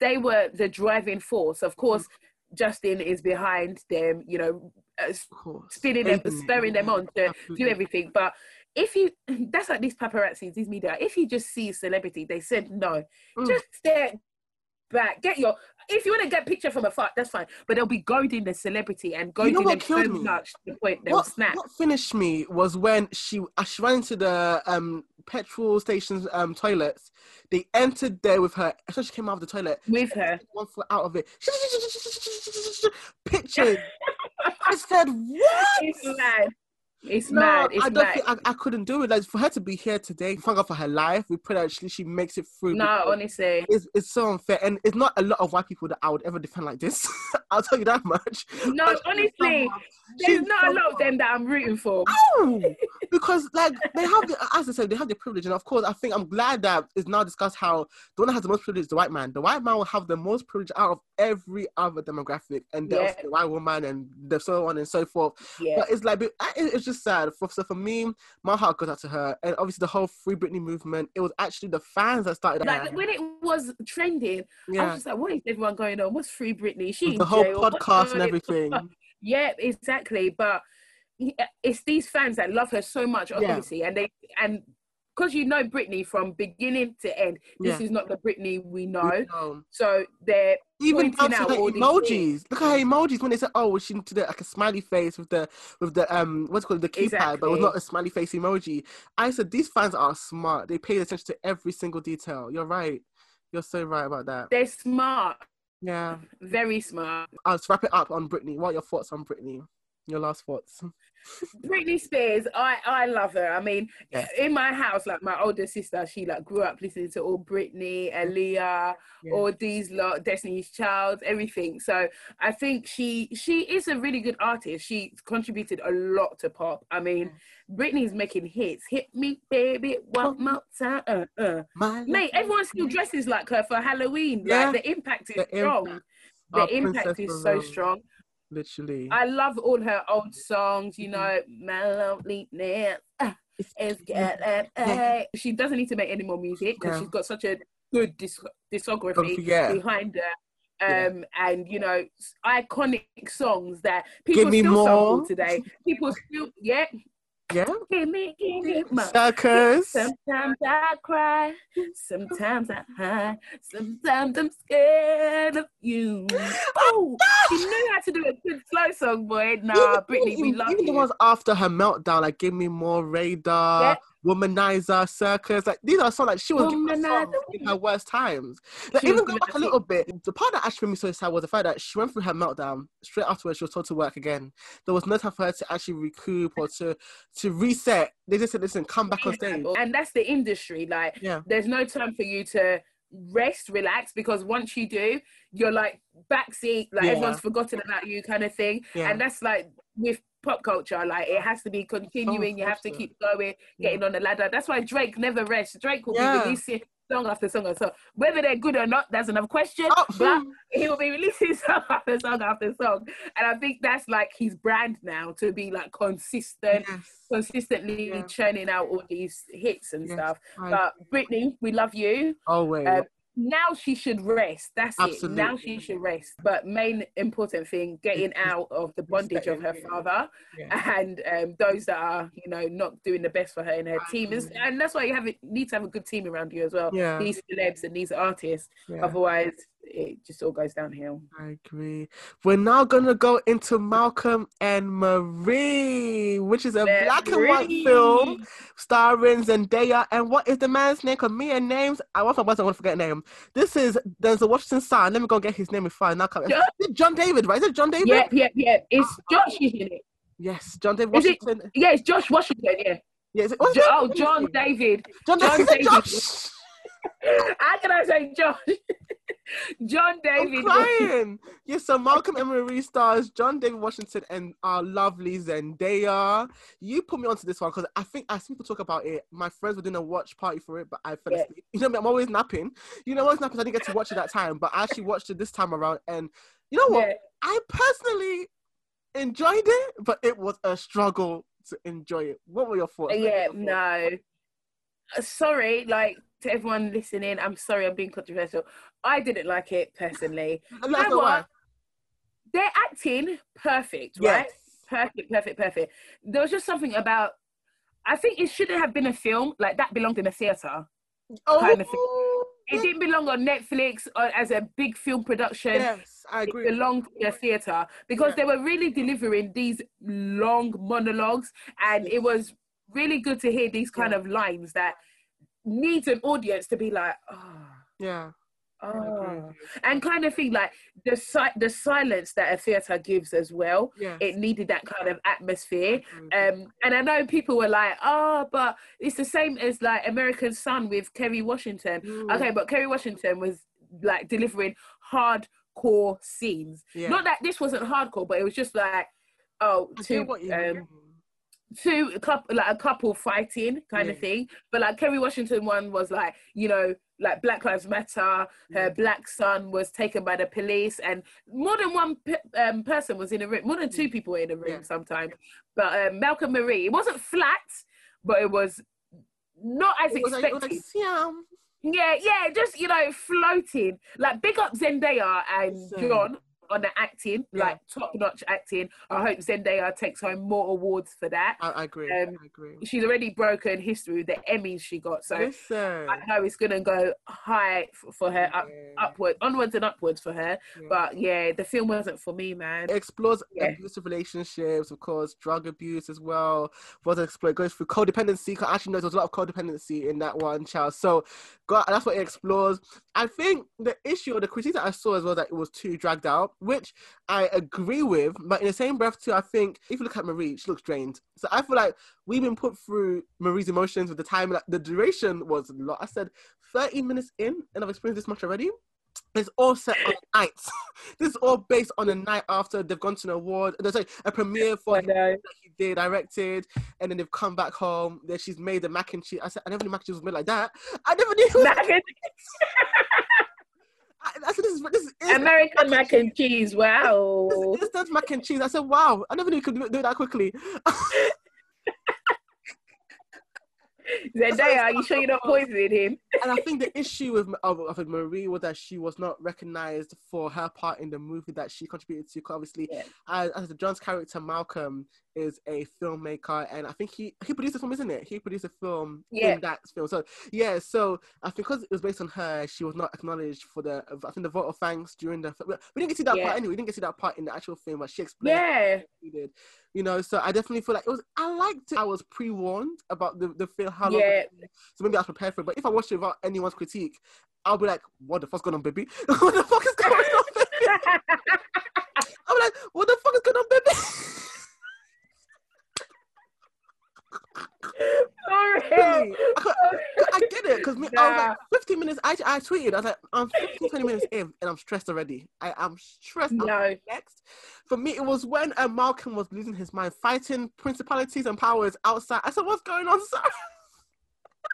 They were the driving force. Of course, Justin is behind them. You know, uh, spinning them, spurring them on to Absolutely. do everything. But if you, that's like these paparazzi, these media. If you just see celebrity, they said no. Mm. Just step back, get your. If you want to get a picture from afar, that's fine. But they'll be goading the celebrity and goading You know what them so killed me? much to the point they'll What, snap. what finished me was when she she ran into the um petrol station's um toilets. They entered there with her. So she came out of the toilet, with her. one foot out of it. Pictures. I said, what? It's mad. It's No, mad. It's I don't mad. think I, I couldn't do it. Like for her to be here today, thank God for her life. We pray that she, she makes it through. no, honestly. it's, it's so unfair, and it's not a lot of white people that I would ever defend like this. I'll tell you that much. No, But honestly, there's not a lot of them that I'm rooting for. No, because like they have, the, as I said, they have the privilege, and of course, I think I'm glad that it's now discussed how the one that has the most privilege is the white man. The white man will have the most privilege out of every other demographic, and Yeah. the white woman, and the so on and so forth. Yeah. But it's like it- it's just sad. For, so for me, my heart goes out to her, and obviously the whole Free Britney movement. It was actually the fans that started Like that. when it was trending, I Yeah, was just like, what is everyone going on? What's Free Britney? She the whole jail? Podcast and everything. Yeah, exactly. But it's these fans that love her so much, Yeah. obviously, and they and because you know Britney from beginning to end, this Yeah. is not the Britney we know. So they're even down to the emojis. Look at her emojis when they said, "Oh, well, she did like a smiley face with the with the um what's called the keypad, but it was not a smiley face emoji." I said these fans are smart. They pay attention to every single detail. You're right. You're so right about that. they're smart, Yeah. very smart. I'll just wrap it up on Britney. What are your thoughts on Britney? Your last thoughts? Britney Spears, I I love her. I mean, Yeah. in my house, like my older sister, she like grew up listening to all Britney, Aaliyah, Yeah. all these lot, Destiny's Child, everything. So I think she she is a really good artist. She contributed a lot to pop. I mean, Britney's making hits. Hit me, baby, one more time. Uh, uh. My Mate, everyone still dresses like her for Halloween. Yeah. Like the impact is The strong. impact. The Our impact is so Baronne. strong. Literally. I love all her old songs, you know, my loneliness ah, is getting hey. She doesn't need to make any more music because Yeah. she's got such a good disc- discography yeah. behind her. Yeah. Um, and you know, iconic songs that people Give me still more. sample today. People still, yeah, Yeah. give me, give me more. Circus. Sometimes I cry, sometimes I hide, sometimes I'm scared of you. Oh, she knew how to do a good slow song, boy. Nah, Even- Britney, we love even you. the ones after her meltdown, like "Give Me More," "Radar,". "Womanizer," "Circus." Like these are songs like she was giving us songs in her worst times. Like, She even go back a little bit. The part that actually made me so sad was the fact that she went through her meltdown. Straight afterwards, she was told to work again. There was no time for her to actually recoup or to to reset. They just said, "Listen, come back on stage." And that's the industry. Like, Yeah. there's no time for you to rest, relax, because once you do, you're like backseat, like Yeah. everyone's forgotten about you, kind of thing. Yeah. And that's like with pop culture, like it has to be continuing. you have to keep going, getting on the ladder. That's why Drake never rests. Drake will Yeah. be releasing song after song after song. Whether they're good or not, that's another question. Oh, But he will be releasing song after song after song. And I think that's like his brand now to be like consistent, yes. consistently Yeah. churning out all these hits and Yes, stuff. I- But Britney, we love you. always. Um, now she should rest. That's it. Now she should rest. But main important thing, getting out of the bondage of her father Yeah. and um, those that are, you know, not doing the best for her and her team. And, and that's why you have it, need to have a good team around you as well. Yeah. These celebs and these artists. Yeah. Otherwise, it just all goes downhill. I agree. We're now gonna go into Malcolm and Marie, which is a black and white film starring Zendaya. And what is the man's name? Cause me and names, I want I wasn't want to forget name. This is there's a Washington son. Let me go get his name I now come. Yeah. John David, right? Is it John David? Yep, yep, yep. It's ah. Josh is in it. Yes, John David Is it- Yeah, it's Josh Washington. Yeah. Yeah, is it, Jo- oh. John David. John, John David. David. Josh. How can I say John? John David. I'm crying. Yes, so Malcolm and Marie stars John David Washington and our lovely Zendaya. You put me onto this one because I think as people talk about it, my friends were doing a watch party for it, but I fell Yeah. asleep. You know me, I'm always napping. You know, I'm always napping. I didn't get to watch it that time, but I actually watched it this time around. And you know what? Yeah. I personally enjoyed it, but it was a struggle to enjoy it. What were your thoughts? Yeah, your thoughts? no. Sorry, like to everyone listening, I'm sorry I'm being controversial. I didn't like it personally. And that's know what? They're acting perfect, right? Perfect, perfect, perfect. There was just something about. I think it shouldn't have been a film like that. Belonged in a theater. Oh, kind of It didn't belong on Netflix or as a big film production. yes, I It agree. belonged in a theater because Yeah. they were really delivering these long monologues, and it was really good to hear these kind Yeah. of lines that needs an audience to be like, oh, Yeah, oh, and kind of thing like the si- the silence that a theater gives as well. Yes. It needed that kind of atmosphere. I agree with you. Um, and I know people were like, oh, but it's the same as like American Son with Kerry Washington. Mm. Okay, but Kerry Washington was like delivering hardcore scenes. Yeah. Not that this wasn't hardcore, but it was just like, oh, I two, get what you um, two couple, like a couple fighting kind of thing. But like Kerry Washington one was like, you know, like Black Lives Matter. Her Yeah. black son was taken by the police, and more than one pe- um, person was in a room. More than two people were in a room Yeah. sometimes. But um, Malcolm Marie, it wasn't flat, but it was not as was like, it was expected. like, Siam. Yeah, yeah, just you know, floating. Like big up Zendaya and Same. John on the acting, Yeah. like top notch acting. I hope Zendaya takes home more awards for that. I, I agree. Um, I agree. She's already broken history with the Emmys she got, so Listen. I know it's gonna go high f- for her, up, Yeah. upward, onwards and upwards for her. Yeah. But yeah, the film wasn't for me, man. It explores abusive relationships, of course, drug abuse as well. Was explore goes through codependency. I actually know there's a lot of codependency in that one, child. So, That's what it explores. I think the issue or the critique that I saw as well that it was too dragged out, which I agree with. But in the same breath, too, I think if you look at Marie, she looks drained. So I feel like we've been put through Marie's emotions with the time. Like the duration was a lot. I said 30 minutes in, and I've experienced this much already. It's all set on nights. this is all based on a night after they've gone to an award. There's like a premiere for I know. that he did, directed, and then they've come back home. Then she's made the mac and cheese. I said, I never knew mac and cheese was made like that. I never knew. Mac and- I, I said, this is this is American mac and cheese. Wow. this, this does mac and cheese. I said, wow, I never knew you could do do it that quickly. Zendaya, are you sure you're not poisoning him? and I think the issue with of, of Marie was that she was not recognized for her part in the movie that she contributed to. Obviously, Yeah. as, as the John's character Malcolm is a filmmaker, and I think he he produced a film, isn't it? He produced a film Yeah. in that film. So yeah, so I think because it was based on her, she was not acknowledged for the I think the vote of thanks during the. We didn't get to see that Yeah. part anyway. We didn't get to see that part in the actual film, but she explained Yeah. she did. You know, so I definitely feel like it was. I liked it. I was pre warned about the the film. How long? Yeah. So maybe I was prepared for it. But if I watched it without anyone's critique, I'll be like, "What the fuck's going on, baby? what the fuck is going on, baby?" I'm like, "What the fuck is going on, baby?" Sorry. I, I get it because I was like 15 minutes. I, I tweeted. I was like, I'm 15, 20 minutes in, and I'm stressed already. I am stressed. No. next. For me, it was when uh, Malcolm was losing his mind, fighting principalities and powers outside. I said, "What's going on, sir?"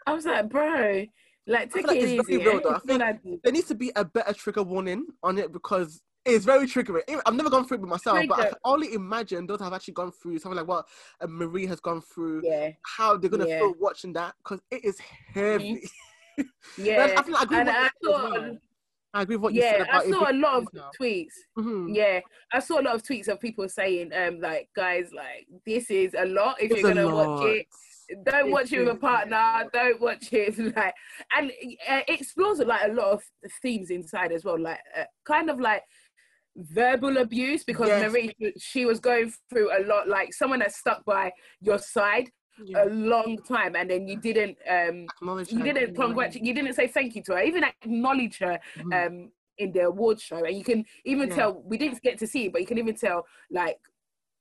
I was like, bro, like take like it it's easy. very real, though. I It's not that deep. there needs to be a better trigger warning on it because it's very triggering. I've never gone through it with myself, but I can only imagine those have actually gone through something like what Marie has gone through. Yeah, How they're gonna Yeah. feel watching that because it is heavy. yeah. I, I agree and with I what saw, well. I agree with what you yeah, said about I saw a lot of now. tweets. Mhm. Yeah, I saw a lot of tweets of people saying, um, like, guys, like, this is a lot if It's you're gonna watch it. Don't It watch it with a partner. yeah. Don't watch it like, and uh, it explores like a lot of themes inside as well, like uh, kind of like verbal abuse because Yes. Marie she was going through a lot, like someone that stuck by your side Yeah. a long time, and then you didn't um you didn't congratulate, you didn't say thank you to her, even acknowledge her Mhm. um in the award show, and you can even Yeah. tell we didn't get to see it, but you can even tell like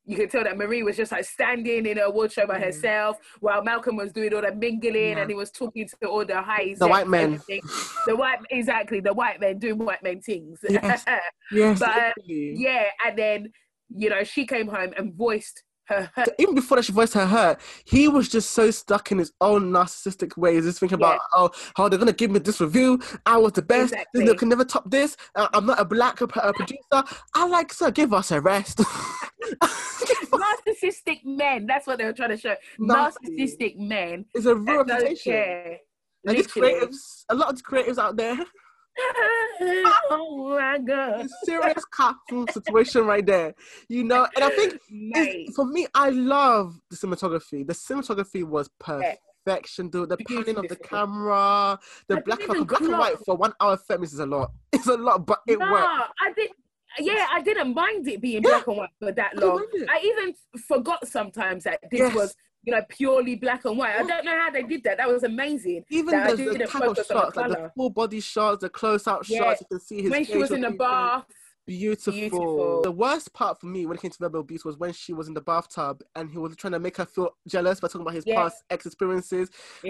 you can tell that Marie was just like standing in a show by Mhm. herself while Malcolm was doing all the mingling Yeah. and he was talking to all the high The white men. The white exactly the white men doing white men things. Yes. Yes, But, literally. yeah, and then you know she came home and voiced her. So even before that she voiced her hurt, he was just so stuck in his own narcissistic ways. Just thinking about oh, how they're gonna give me this review. I was the best. Exactly. They can never top this. Uh, I'm not a black uh, producer. I like sir, give us a rest. narcissistic men. That's what they were trying to show. Nasty. Narcissistic men it's a real reputation. And these creatives, a lot of creatives out there, oh my god. it's serious cartoon situation right there. You know, and I think it's, for me, I love the cinematography. The cinematography was perfection, dude. The panning of the camera, the I black, even black and white for one hour film is a lot. It's a lot, but it no, worked. I did. Yeah, I didn't mind it being Yeah. black and white for that I long. it. I even forgot sometimes that this Yes. was, you know, purely black and white. I don't know how they did that. That was amazing. Even the, the didn't type of the shots, like the full body shots, the close up Yeah. shots, you can see his when she was in the bath, Beautiful. Beautiful. The worst part for me when it came to verbal abuse was when she was in the bathtub and he was trying to make her feel jealous by talking about his Yeah. past ex experiences.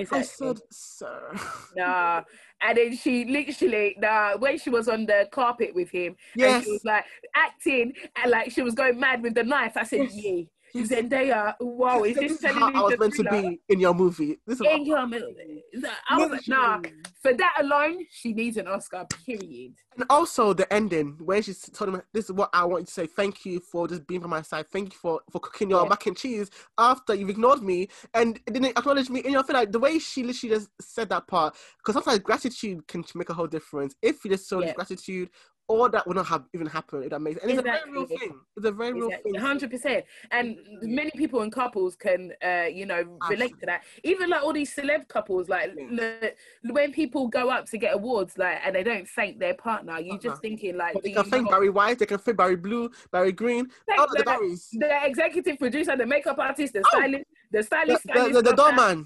I said, sir. nah. And then she literally, nah, when she was on the carpet with him, and Yes. she was like acting and like she was going mad with the knife. I said, Yes. yeah. Zendaya, wow, is this this is telling how I was meant to be in your movie. This is in your movie. I was like, nah, for that alone, she needs an Oscar, period. And also the ending where she told him, "This is what I want you to say. Thank you for just being by my side. Thank you for for cooking your Yeah. mac and cheese after you've ignored me and didn't acknowledge me." And you know, I feel like the way she literally just said that part, because sometimes gratitude can make a whole difference. If you just showed Yeah. gratitude, all that would not have even happened. If that makes and it's a very real thing. It's a very real Exactly, thing. hundred percent. And many people in couples can, uh, you know, relate to that. Even like all these celeb couples, like Yeah. when people go up to get awards, like and they don't thank their partner, you Uh-huh. just thinking like, they can thank Barry White. They can thank Barry Blue, Barry Green. All the the- Barrys. the executive producer, the makeup artist, the Oh. stylist, the The, stylist, the, stylist the, the doorman.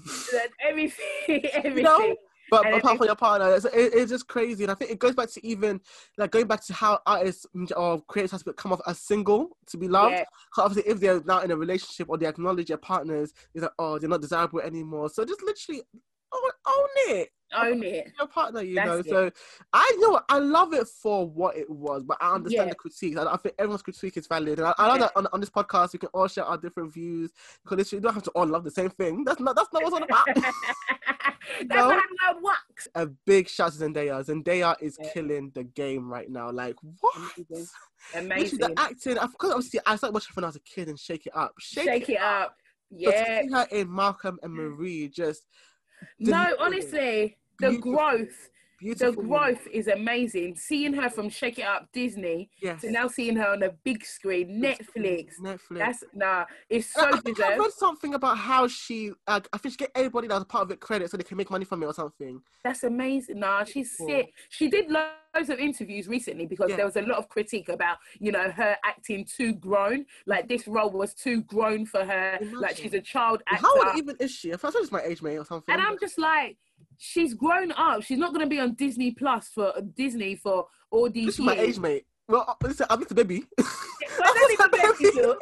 everything, everything. You know? But apart from your partner, it's, it, it's just crazy, and I think it goes back to even like going back to how artists or creators have to come off as single to be loved. Yeah. obviously, if they're now in a relationship or they acknowledge their partners, it's like oh they're not desirable anymore. So just literally own, own it, Own it. your partner, you That's know. it. So I know I love it for what it was, but I understand Yeah. the critiques. I, I think everyone's critique is valid, and I, I know Yeah. that on, on this podcast we can all share our different views because you don't have to all love the same thing. That's not that's not what it's all about. That's No. it works. a big shout out to Zendaya. Zendaya is Yeah. killing the game right now. Like what? Amazing. Amazing. the acting. Of course, obviously, I started watching when I was a kid and Shake It Up. Shake, Shake it up. So to Yeah. see her in Malcolm and mm. Marie, just No, honestly, the Beautiful. growth, the beautiful. growth is amazing. Seeing her from Shake It Up Disney Yes. to now seeing her on a big screen, Netflix. Netflix. That's nah, it's I- so I think I read something about how she. Uh, I think she get everybody that was part of it credit so they can make money from it or something. That's amazing. Nah, she's Beautiful. sick. She did loads of interviews recently because Yeah. there was a lot of critique about, you know, her acting too grown. Like this role was too grown for her. Like she's a child actor. How old even is she? I thought she was my age mate or something. And I'm just like, she's grown up. She's not gonna be on Disney Plus for Disney for all these this is my age mate. Well, uh, listen, I'm just a baby. I'm.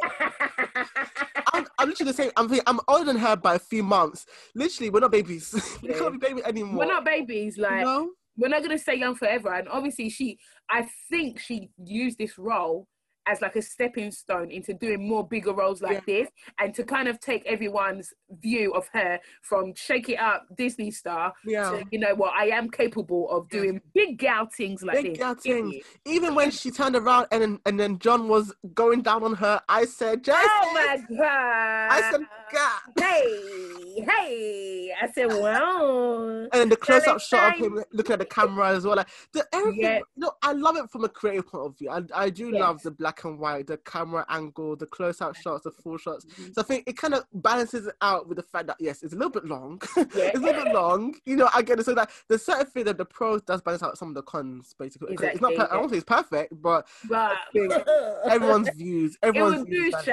I'm, I'm literally the same. I'm I'm older than her by a few months. Literally, we're not babies. we Yeah. can't be baby anymore. We're not babies. Like know? we're not gonna stay young forever. And obviously, she, I think she used this role as like a stepping stone into doing more bigger roles like this, and to kind of take everyone's view of her from shake it up Disney star Yeah. to you know what I am capable of Yeah. doing big gal things like Big this. things. Even when she turned around and then, and then John was going down on her, I said, Oh my god! I said, God. Hey, hey. I said, wow. And then the close-up shot of him looking at the camera as well. Like the everything. Yeah. Know, I love it from a creative point of view. I, I do Yes. love the black and white, the camera angle, the close-up shots, the full shots. Mhm. So I think it kind of balances it out with the fact that yes, it's a little bit long. Yeah. it's a little bit long. You know, I get it. So that the certain thing that the pros does balance out some of the cons, basically. 'Cause It's not. Exactly, Per- I don't think it's perfect, but everyone's views. Everyone's views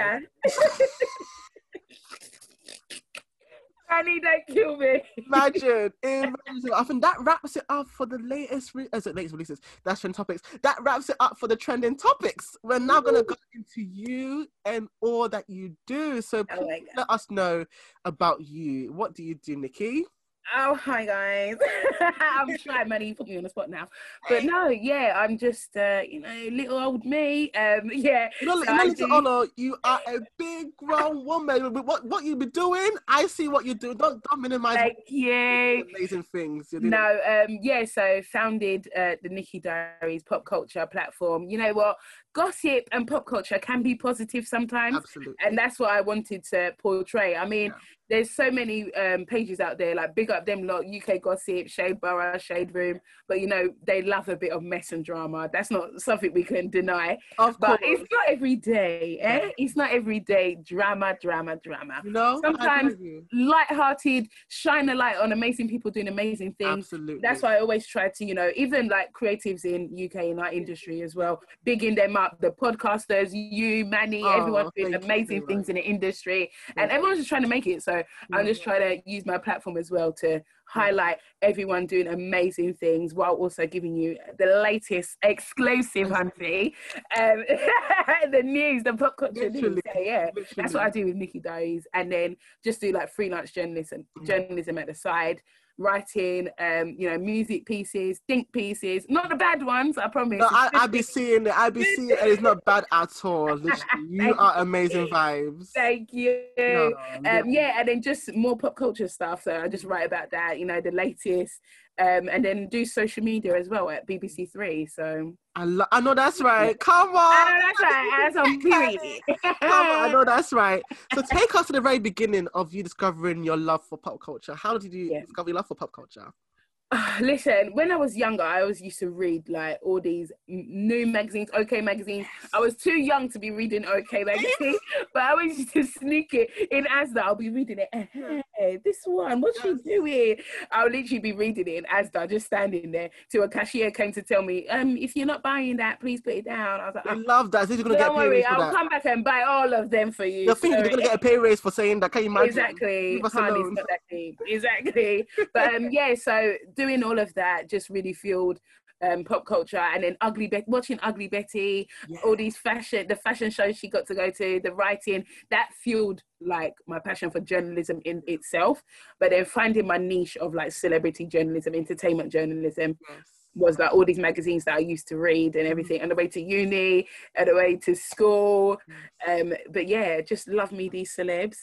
Sha. Don't kill me. Imagine, imagine. I think that wraps it up for the latest, re- as it latest releases. That's trending topics. That wraps it up for the trending topics. We're now gonna go into you and all that you do. So Oh please let us know about you. What do you do, Nikki? Oh, hi guys. I'm trying. You put me on the spot now. But no, yeah, I'm just, uh, you know, little old me. Um, yeah. You So know I Little you are a big grown woman. What what you be doing? I see what you do. Don't don't minimize Thank you. amazing things. No, um, yeah, so founded uh, the Nikki Diaries pop culture platform. You know what? Gossip and pop culture can be positive sometimes. Absolutely. and that's what I wanted to portray. I mean, Yeah. There's so many um, pages out there, like big up them lot, UK Gossip, Shade Borough, Shade Room, but you know they love a bit of mess and drama. That's not something we can deny. Of But course. it's not every day, eh? It's not every day drama, drama, drama. you know, sometimes you. Light-hearted, shine a light on amazing people doing amazing things. Absolutely. That's why I always try to, you know, even like creatives in UK in our industry as well, bigging them up. The podcasters, you, Manny, Oh, everyone's doing you amazing very things in the industry, Yeah. and everyone's just trying to make it. So I'm just trying to use my platform as well to highlight everyone doing amazing things while also giving you the latest exclusive, Hunty, um, the news, the pop culture news. So, yeah, that's what I do with Nikki Diaries, and then just do like freelance journalism, Mm. journalism at the side, writing, um, you know, music pieces, think pieces, not the bad ones, I promise. No, I, I be seeing it. I be seeing it. It's not bad at all. You are amazing vibes. Thank you. No, Um, yeah, and then just more pop culture stuff. So I just write about that, you know, the latest, um, and then do social media as well at BBC Three. So I, lo- I know that's right. Come on. I know that's right. That's on period. Come on, I know that's right. So take us to the very beginning of you discovering your love for pop culture. How did you Yeah. discover your love for pop culture? Listen, when I was younger, I always used to read like all these new magazines, OK magazines. I was too young to be reading OK magazine, but I always used to sneak it in Asda. I'll be reading it. Hey, this one, what's she doing? I'll literally be reading it in Asda, just standing there. Till a cashier came to tell me, um, if you're not buying that, please put it down. I was like, I oh, love that. Since you're gonna get a don't pay worry, raise for I'll that. come back and buy all of them for you. You're thinking you're gonna get a pay raise for saying that. Can you imagine? Exactly. Leave us alone. not that. Exactly. but um, yeah, so doing all of that just really fueled um, pop culture, and then Ugly Betty, watching Ugly Betty, Yeah. all these fashion, the fashion shows she got to go to, the writing, that fueled like my passion for journalism in itself. But then finding my niche of like celebrity journalism, entertainment journalism, Yes. was like all these magazines that I used to read and everything, on the way to uni, on the way to school. Um, but yeah, just love me these celebs.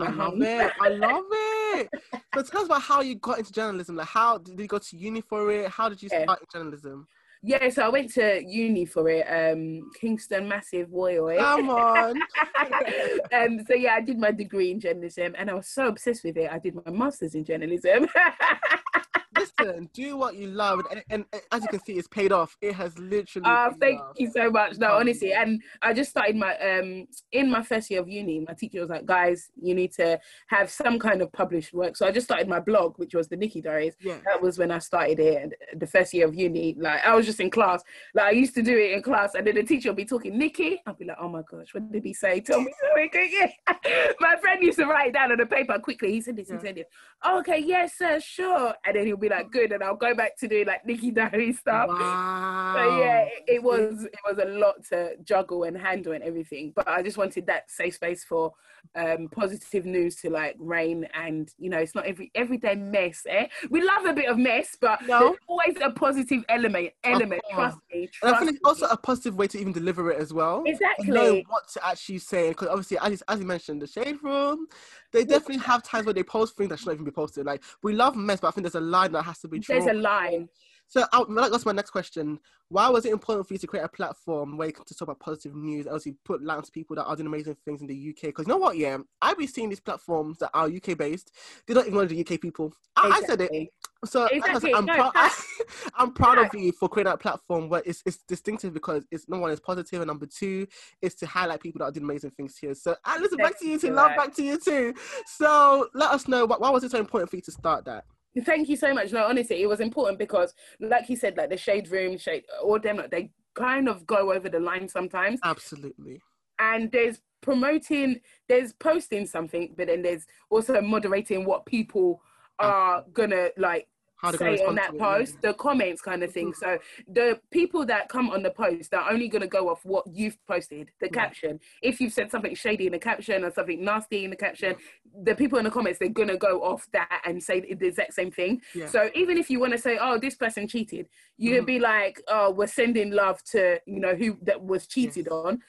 I love it. I love it. So tell us about how you got into journalism. Like, how did you go to uni for it? How did you start journalism? Yeah, so I went to uni for it, um, Kingston Massive boy. Boy. Come on. um, so yeah, I did my degree in journalism, and I was so obsessed with it. I did my masters in journalism. Listen, do what you love, and, and, and as you can see, it's paid off. It has literally. Paid thank off. you so much. No, honestly, and I just started my um in my first year of uni. My teacher was like, "Guys, you need to have some kind of published work." So I just started my blog, which was the Nikki Diaries. Yeah. That was when I started it. And the first year of uni, like I was just in class. Like I used to do it in class, and then the teacher would be talking Nikki. I'd be like, "Oh my gosh, what did he say? Tell me something." Yeah. my friend used to write it down on the paper quickly. He said this. Yeah. He said this. okay, yes, sir, sure. And then he'll be like, "Good," and I'll go back to doing like Nikki Diary stuff. Wow. So yeah, it, it was it was a lot to juggle and handle and everything. But I just wanted that safe space for um, positive news to like rain and you know, it's not every everyday mess. Eh? We love a bit of mess, but No. there's always a positive element. Element, course. trust me. And I Trust feel it's also a positive way to even deliver it as well. to know what to actually say because obviously as, as you mentioned the shade room they definitely have times where they post things that should not even be posted like we love mess but i think there's a line that has to be drawn There's a line. So I, like, that's my next question. Why was it important for you to create a platform where you can talk about positive news, and also put light to people that are doing amazing things in the UK? Because you know what, yeah, I've been seeing these platforms that are UK based. They don't acknowledge the UK people. I, I said it. So I Exactly. said, I'm, No, proud. I'm proud of you for creating that platform where it's it's distinctive because it's number one, it's positive, and number two, is to highlight people that are doing amazing things here. So, I listen, back to you too. You, Love back to you too. So, let us know why, why was it so important for you to start that? Thank you so much. No, honestly, it was important because, like you said, like the shade room, shade, all them, like, they kind of go over the line sometimes. Absolutely. And there's promoting, there's posting something, but then there's also moderating what people are gonna like How they're gonna say on that post, the comments kind of thing. So the people that come on the post are only going to go off what you've posted, the caption. If you've said something shady in the caption or something nasty in the caption, the people in the comments they're going to go off that and say the exact same thing. Yeah. So even if you want to say, "Oh, this person cheated," you'd Mhm. be like, "Oh, we're sending love to you know who that was cheated Yes. on,"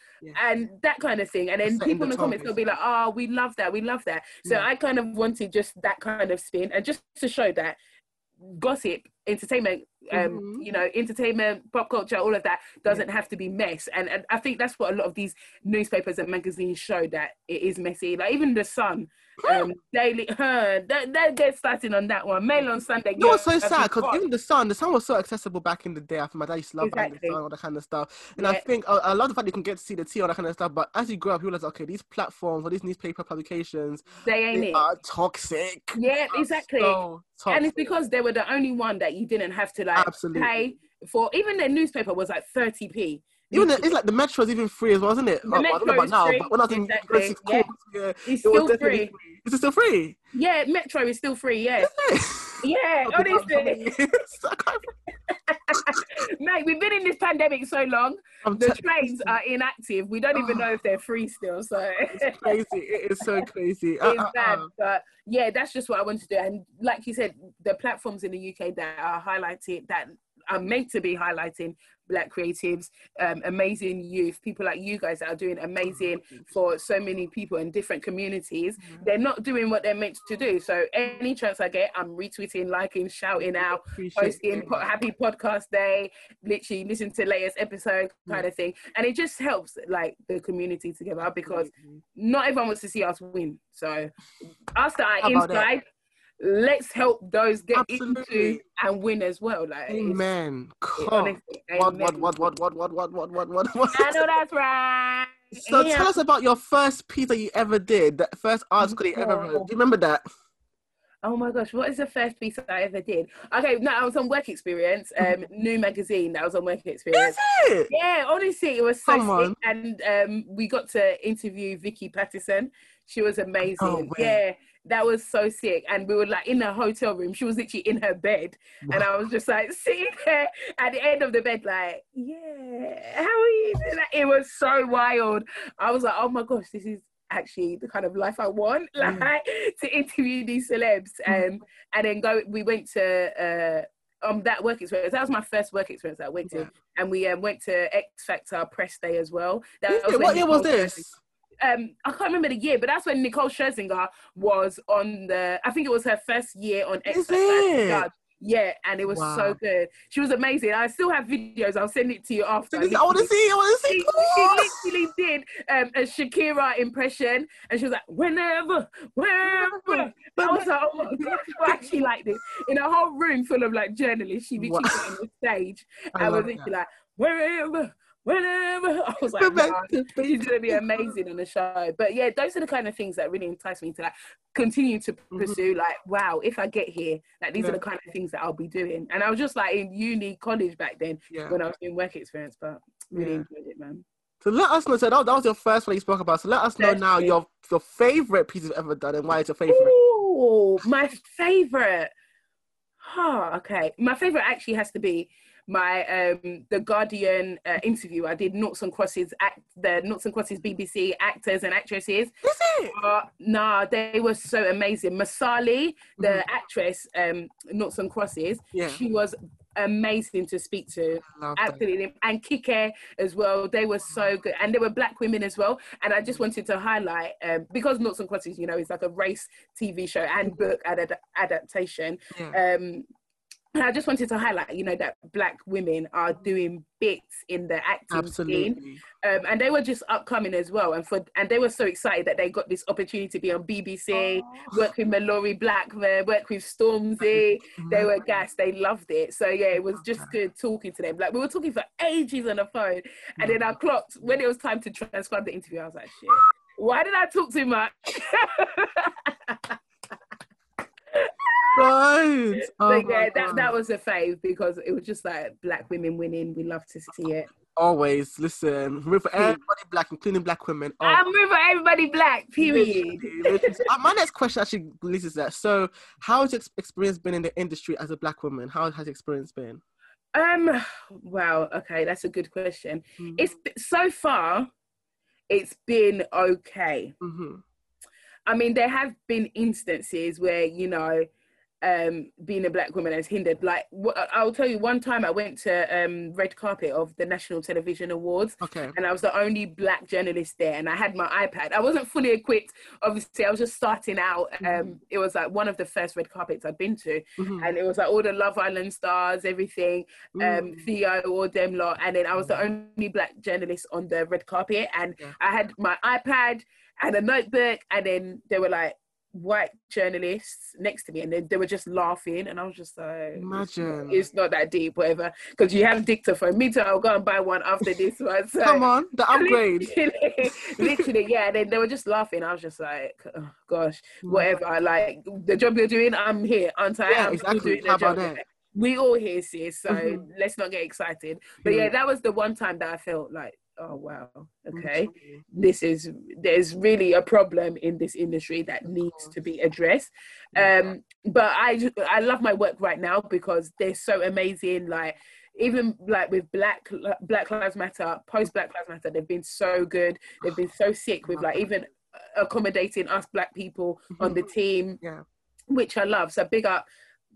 and that kind of thing. And then people in the the comments they'll be like, "Oh, we love that, we love that." So Yeah. I kind of wanted just that kind of spin and just to show that gossip entertainment um Mhm. you know entertainment pop culture all of that doesn't have to be mess. And, and i think that's what a lot of these newspapers and magazines show that it is messy. Like even the sun um daily her that, that gets started on that one mail on sunday You know what's so sad? Because even the sun, the sun was so accessible back in the day. I think my dad used to love Exactly. the sun, all that kind of stuff. And I Yeah. think I, I love the fact you can get to see the tea, all that kind of stuff. But as you grow up, you realize, okay, these platforms or these newspaper publications, they ain't they it are toxic. yeah exactly So toxic. and it's because they were the only one that you didn't have to like Absolutely. pay for even their newspaper was like 30p even the, it's like the metro is even free as well, isn't it? The Oh, I don't know about is now, free, but when I was in exactly, six yeah. course, yeah, it's it still free free. Is it still free? yeah metro is still free yeah yeah honestly I'm- I can't- Mate, we've been in this pandemic so long. I'm The te- trains are inactive. We don't even know if they're free still. So It's crazy. It is so crazy. Uh, it's uh, bad. uh. But yeah, that's just what I wanted to do. And like you said, the platforms in the UK that are highlighted, that are meant to be highlighting black creatives, um, amazing youth, people like you guys that are doing amazing for so many people in different communities. They're not doing what they're meant to do. So any chance I get, I'm retweeting, liking, shouting out, Appreciate posting po- happy podcast day literally listen to latest episode kind of thing. And it just helps like the community together because not everyone wants to see us win. So us that are How about that? inside let's help those get into and win as well like Amen. Come. What, what, what, what, what, what, what, what, what, what, what? I know that's right So Yeah. tell us about your first piece that you ever did, the first article you ever wrote. Do you remember that? Oh my gosh, what is the first piece that I ever did? Okay, no, I was on work experience, um, new magazine that was on work experience. Is it? Yeah, honestly, it was so Come sick. on. And um, we got to interview Vicky Pattison. She was amazing. Way. yeah, that was so sick. And we were like in a hotel room. She was literally in her bed. And I was just like sitting there at the end of the bed, like, yeah, how are you? Like, it was so wild. I was like, oh my gosh, this is actually the kind of life I want, like to interview these celebs. Um, and then go, we went to, uh, um, that work experience. That was my first work experience that I went to Yeah. and we um, went to X Factor press day as well. That was What year was this? Um, I can't remember the year, but that's when Nicole Scherzinger was on the. I think it was her first year on X Is it? Yeah, and it was Wow. so good. She was amazing. I still have videos. I'll send it to you after. I want to see. I want to She, see. she literally did um, a Shakira impression, and she was like, "Whenever, wherever." I was like, "Oh my gosh, I actually like this." In a whole room full of like journalists, she literally Wow. on the stage I and was literally like, "Wherever, whenever." I was like, "Wow, she's gonna be amazing on the show." But yeah, those are the kind of things that really entice me to like continue to pursue. Like, wow, if I get here, like these Mm-hmm. Yeah. are the kind of things that I'll be doing. And I was just like in uni, college back then Yeah. when I was doing work experience, but really Yeah. enjoyed it, man. So let us know. So that, that was your first one you spoke about. So let us know now your your favorite piece you've ever done and why it's your favorite. Ooh, my favorite. Oh, okay. My favorite actually has to be my um the Guardian uh, interview. I did Noughts and Crosses act the Noughts and Crosses BBC actors and actresses. Is it? Uh, nah, they were so amazing. Masali, the Mhm. actress, um, Noughts and Crosses, Yeah. she was amazing to speak to. I love that. Absolutely. And Kike as well. They were so good. And they were black women as well. And I just wanted to highlight, um, because Noughts and Crosses, you know, it's like a race TV show and book ad- adaptation. Yeah. Um, And I just wanted to highlight, you know, that black women are doing bits in the acting scene, um, and they were just upcoming as well. And for and they were so excited that they got this opportunity to be on BBC, work with Malorie Blackman, work with Stormzy. They were gassed. They loved it. So yeah, it was just good talking to them. Like we were talking for ages on the phone, and then I clocked when it was time to transcribe the interview. I was like, shit. Why did I talk too much? Right. Oh yeah, that, that was a fave because it was just like black women winning. We love to see it. always listen. Root for everybody black, including black women. Oh, I'm rooting for everybody black. Period. Uh, my next question actually leads to that. So, how has your experience been in the industry as a black woman? How has your experience been? Um. Wow. Okay, that's a good question. Mm-hmm. It's so far, it's been okay. hmm I mean, there have been instances where you know, um, being a black woman has hindered. Like, I'll tell you, one time I went to um red carpet of the National Television Awards, Okay. and I was the only black journalist there, and I had my iPad. I wasn't fully equipped, obviously. I was just starting out. Um, it was like one of the first red carpets I'd been to, Mhm. and it was like all the Love Island stars, everything, um. Theo, all them lot, and then I was the only black journalist on the red carpet, and Yeah. I had my iPad and a notebook, and then they were like white journalists next to me, and they, they were just laughing, and I was just like, Imagine. it's not that deep, whatever, because you have a dictaphone. Me too, I'll go and buy one after this one. So Come on, the upgrade. Literally, literally, yeah. Then they were just laughing. I was just like, oh, gosh, whatever. Like the job you're doing, I'm here, aren't I? Yeah, I'm exactly. doing the How about job. that? We all here, sis. So Mhm. let's not get excited. But yeah, Yeah. that was the one time that I felt like, oh wow, okay, this is there's really a problem in this industry that needs to be addressed. Um, but I I love my work right now because they're so amazing. Like even like with Black Black Lives Matter, post Black Lives Matter, they've been so good. They've been so sick with like even accommodating us black people on the team, Yeah. which I love. So big up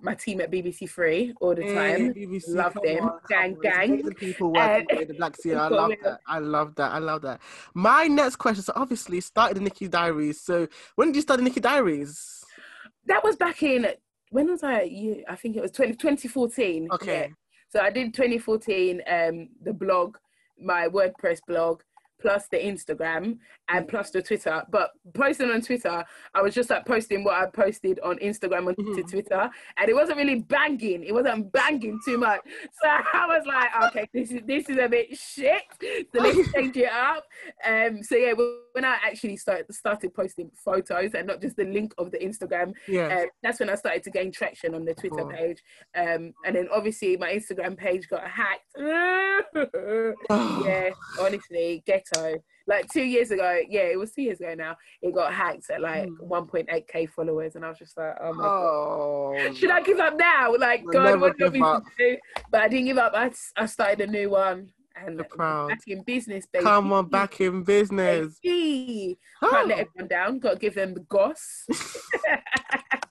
my team at BBC Three all the Hey, time. BBC, Love them. on, Gang, gang. The people working Uh, with the Black Sea. I love that. I love that. I love that. My next question. So obviously started the Nikki Diaries. So when did you start the Nikki Diaries? That was back in when was I? You, I think it was 20, 2014. Okay. yeah. So I did 2014, um, the blog, my WordPress blog, plus the Instagram and plus the Twitter. But posting on Twitter, I was just like posting what I posted on Instagram and to Mhm. Twitter, and it wasn't really banging. It wasn't banging too much. So I was like, okay, this is this is a bit shit. So let's change it up. Um, so yeah, when I actually started started posting photos and not just the link of the Instagram Yeah. um, that's when I started to gain traction on the Twitter page. Um, and then obviously my Instagram page got hacked. yeah, honestly, ghetto. Like two years ago, yeah, it was two years ago now. It got hacked at like Hmm. 1.8k followers, and I was just like, oh my god. Oh. Should I give up now? Like, You'll God, what do you want me to do? But I didn't give up. I, I started a new one and You're proud. back in business, baby. Come on, back in business. Baby. Can't let Oh, everyone down. Got to give them the goss.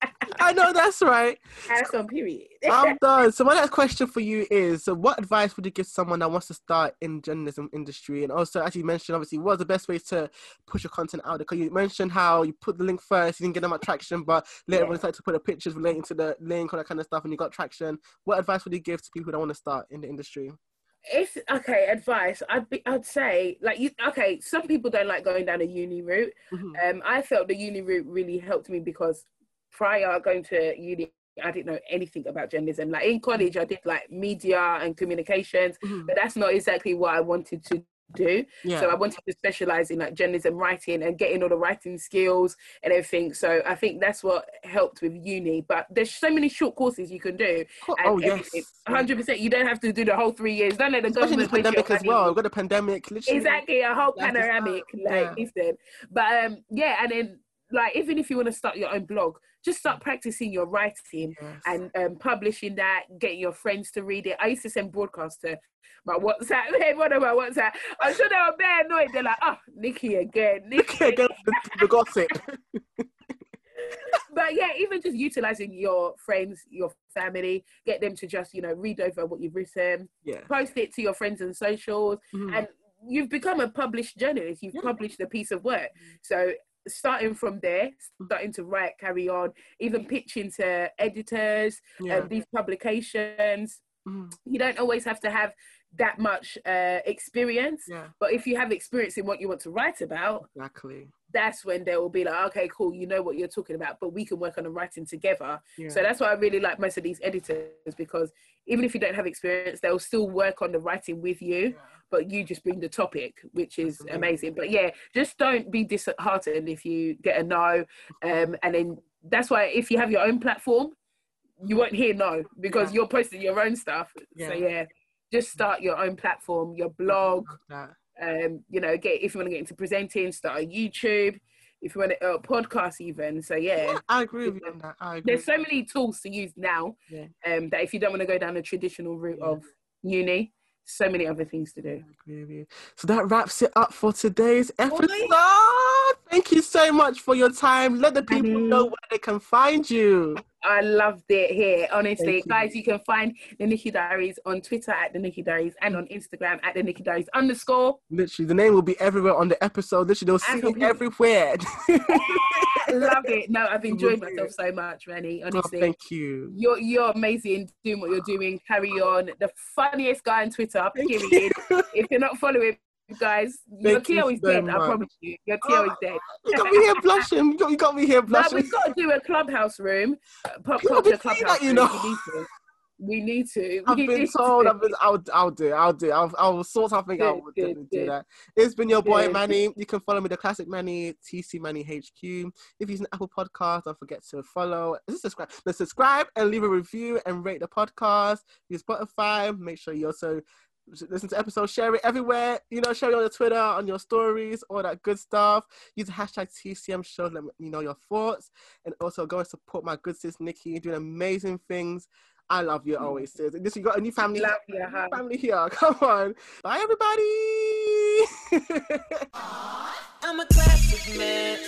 I know that's right. That's on period. I'm done. So my next question for you is: So, what advice would you give someone that wants to start in journalism industry? And also, as you mentioned, obviously, what's the best way to push your content out? Because you mentioned how you put the link first, you didn't get them traction, but later Yeah. on, you started to put the pictures relating to the link, all that kind of stuff, and you got traction. What advice would you give to people that want to start in the industry? if okay advice i'd be i'd say like you okay some people don't like going down a uni route Mhm. um i felt the uni route really helped me because prior going to uni I didn't know anything about journalism. Like in college, I did like media and communications, Mhm. but that's not exactly what I wanted to do. Yeah. So I wanted to specialize in like journalism writing and getting all the writing skills and everything. So I think that's what helped with uni. But there's so many short courses you can do. Cool. Oh yes. 100%. You don't have to do the whole three years. Don't let the Especially government pandemic as well. We've got a pandemic. Literally. Exactly, a whole panoramic. Like, yeah. listen. But um, yeah, and then like even if you want to start your own blog, just start practicing your writing Yes. and um, publishing that, getting your friends to read it. I used to send broadcasts to my WhatsApp, everyone on my WhatsApp. I'm sure they were very annoyed. They're like, oh, Nikki again, Nikki again the, the gossip. but yeah, even just utilizing your friends, your family, get them to just, you know, read over what you've written, yeah. post it to your friends and socials, Mhm. and you've become a published journalist. You've Yeah. published a piece of work. So starting from there, starting to write, carry on, even pitching to editors Yeah. and these publications. Mhm. You don't always have to have that much uh, experience, Yeah. but if you have experience in what you want to write about, Exactly. that's when they will be like, okay, cool, you know what you're talking about, but we can work on the writing together. Yeah. So that's why I really like most of these editors because even if you don't have experience, they'll still work on the writing with you, but you just bring the topic, which is amazing. But yeah, just don't be disheartened if you get a no. Um, and then that's why if you have your own platform, you won't hear no because Yeah. you're posting your own stuff. Yeah. So yeah, just start your own platform, your blog, um, you know, get if you want to get into presenting, start a YouTube. If you want to uh, podcast, even so, yeah. I agree with you on that. I agree. There's so many tools to use now Yeah. um, that if you don't want to go down the traditional route Yeah. of uni, so many other things to do. I agree with you. So that wraps it up for today's episode. Thank you so much for your time. Let the people know where they can find you. I loved it here. Honestly, you. guys, you can find the Nikki Diaries on Twitter at the Nikki Diaries and on Instagram at the Nikki Diaries underscore. Literally, the name will be everywhere on the episode. Literally, they'll see it everywhere. Love it. No, I've enjoyed myself so much, Rennie. Oh, Honestly. thank you. You're you're amazing doing what you're doing. Carry on. The funniest guy on Twitter, period. you. if you're not following guys, your you is dead, I promise you. Your Tio is dead. You got me here blushing. You got, you got me here blushing. we've got to do a clubhouse room. uh, Pop culture clubhouse that, you room. know. We need to. We. I've been told. to. I've been, I'll, I'll do. it, I'll do. it. I'll, I'll sort something out. We'll good, definitely do that. It's been your boy Good. Manny. You can follow me, the classic Manny, TC Manny HQ. If you're using Apple Podcast, don't forget to follow. Is it subscribe? No, subscribe and leave a review and rate the podcast. Use Spotify. Make sure you also listen to episodes. Share it everywhere. You know, share it on your Twitter, on your stories, all that good stuff. Use the hashtag TCM show. Let me know your thoughts, and also go and support my good sis Nikki, doing amazing things. I love you always, mm. sis. And This you got a new family. Love you, huh? family here. Come on. Bye, everybody. I'm a classic man.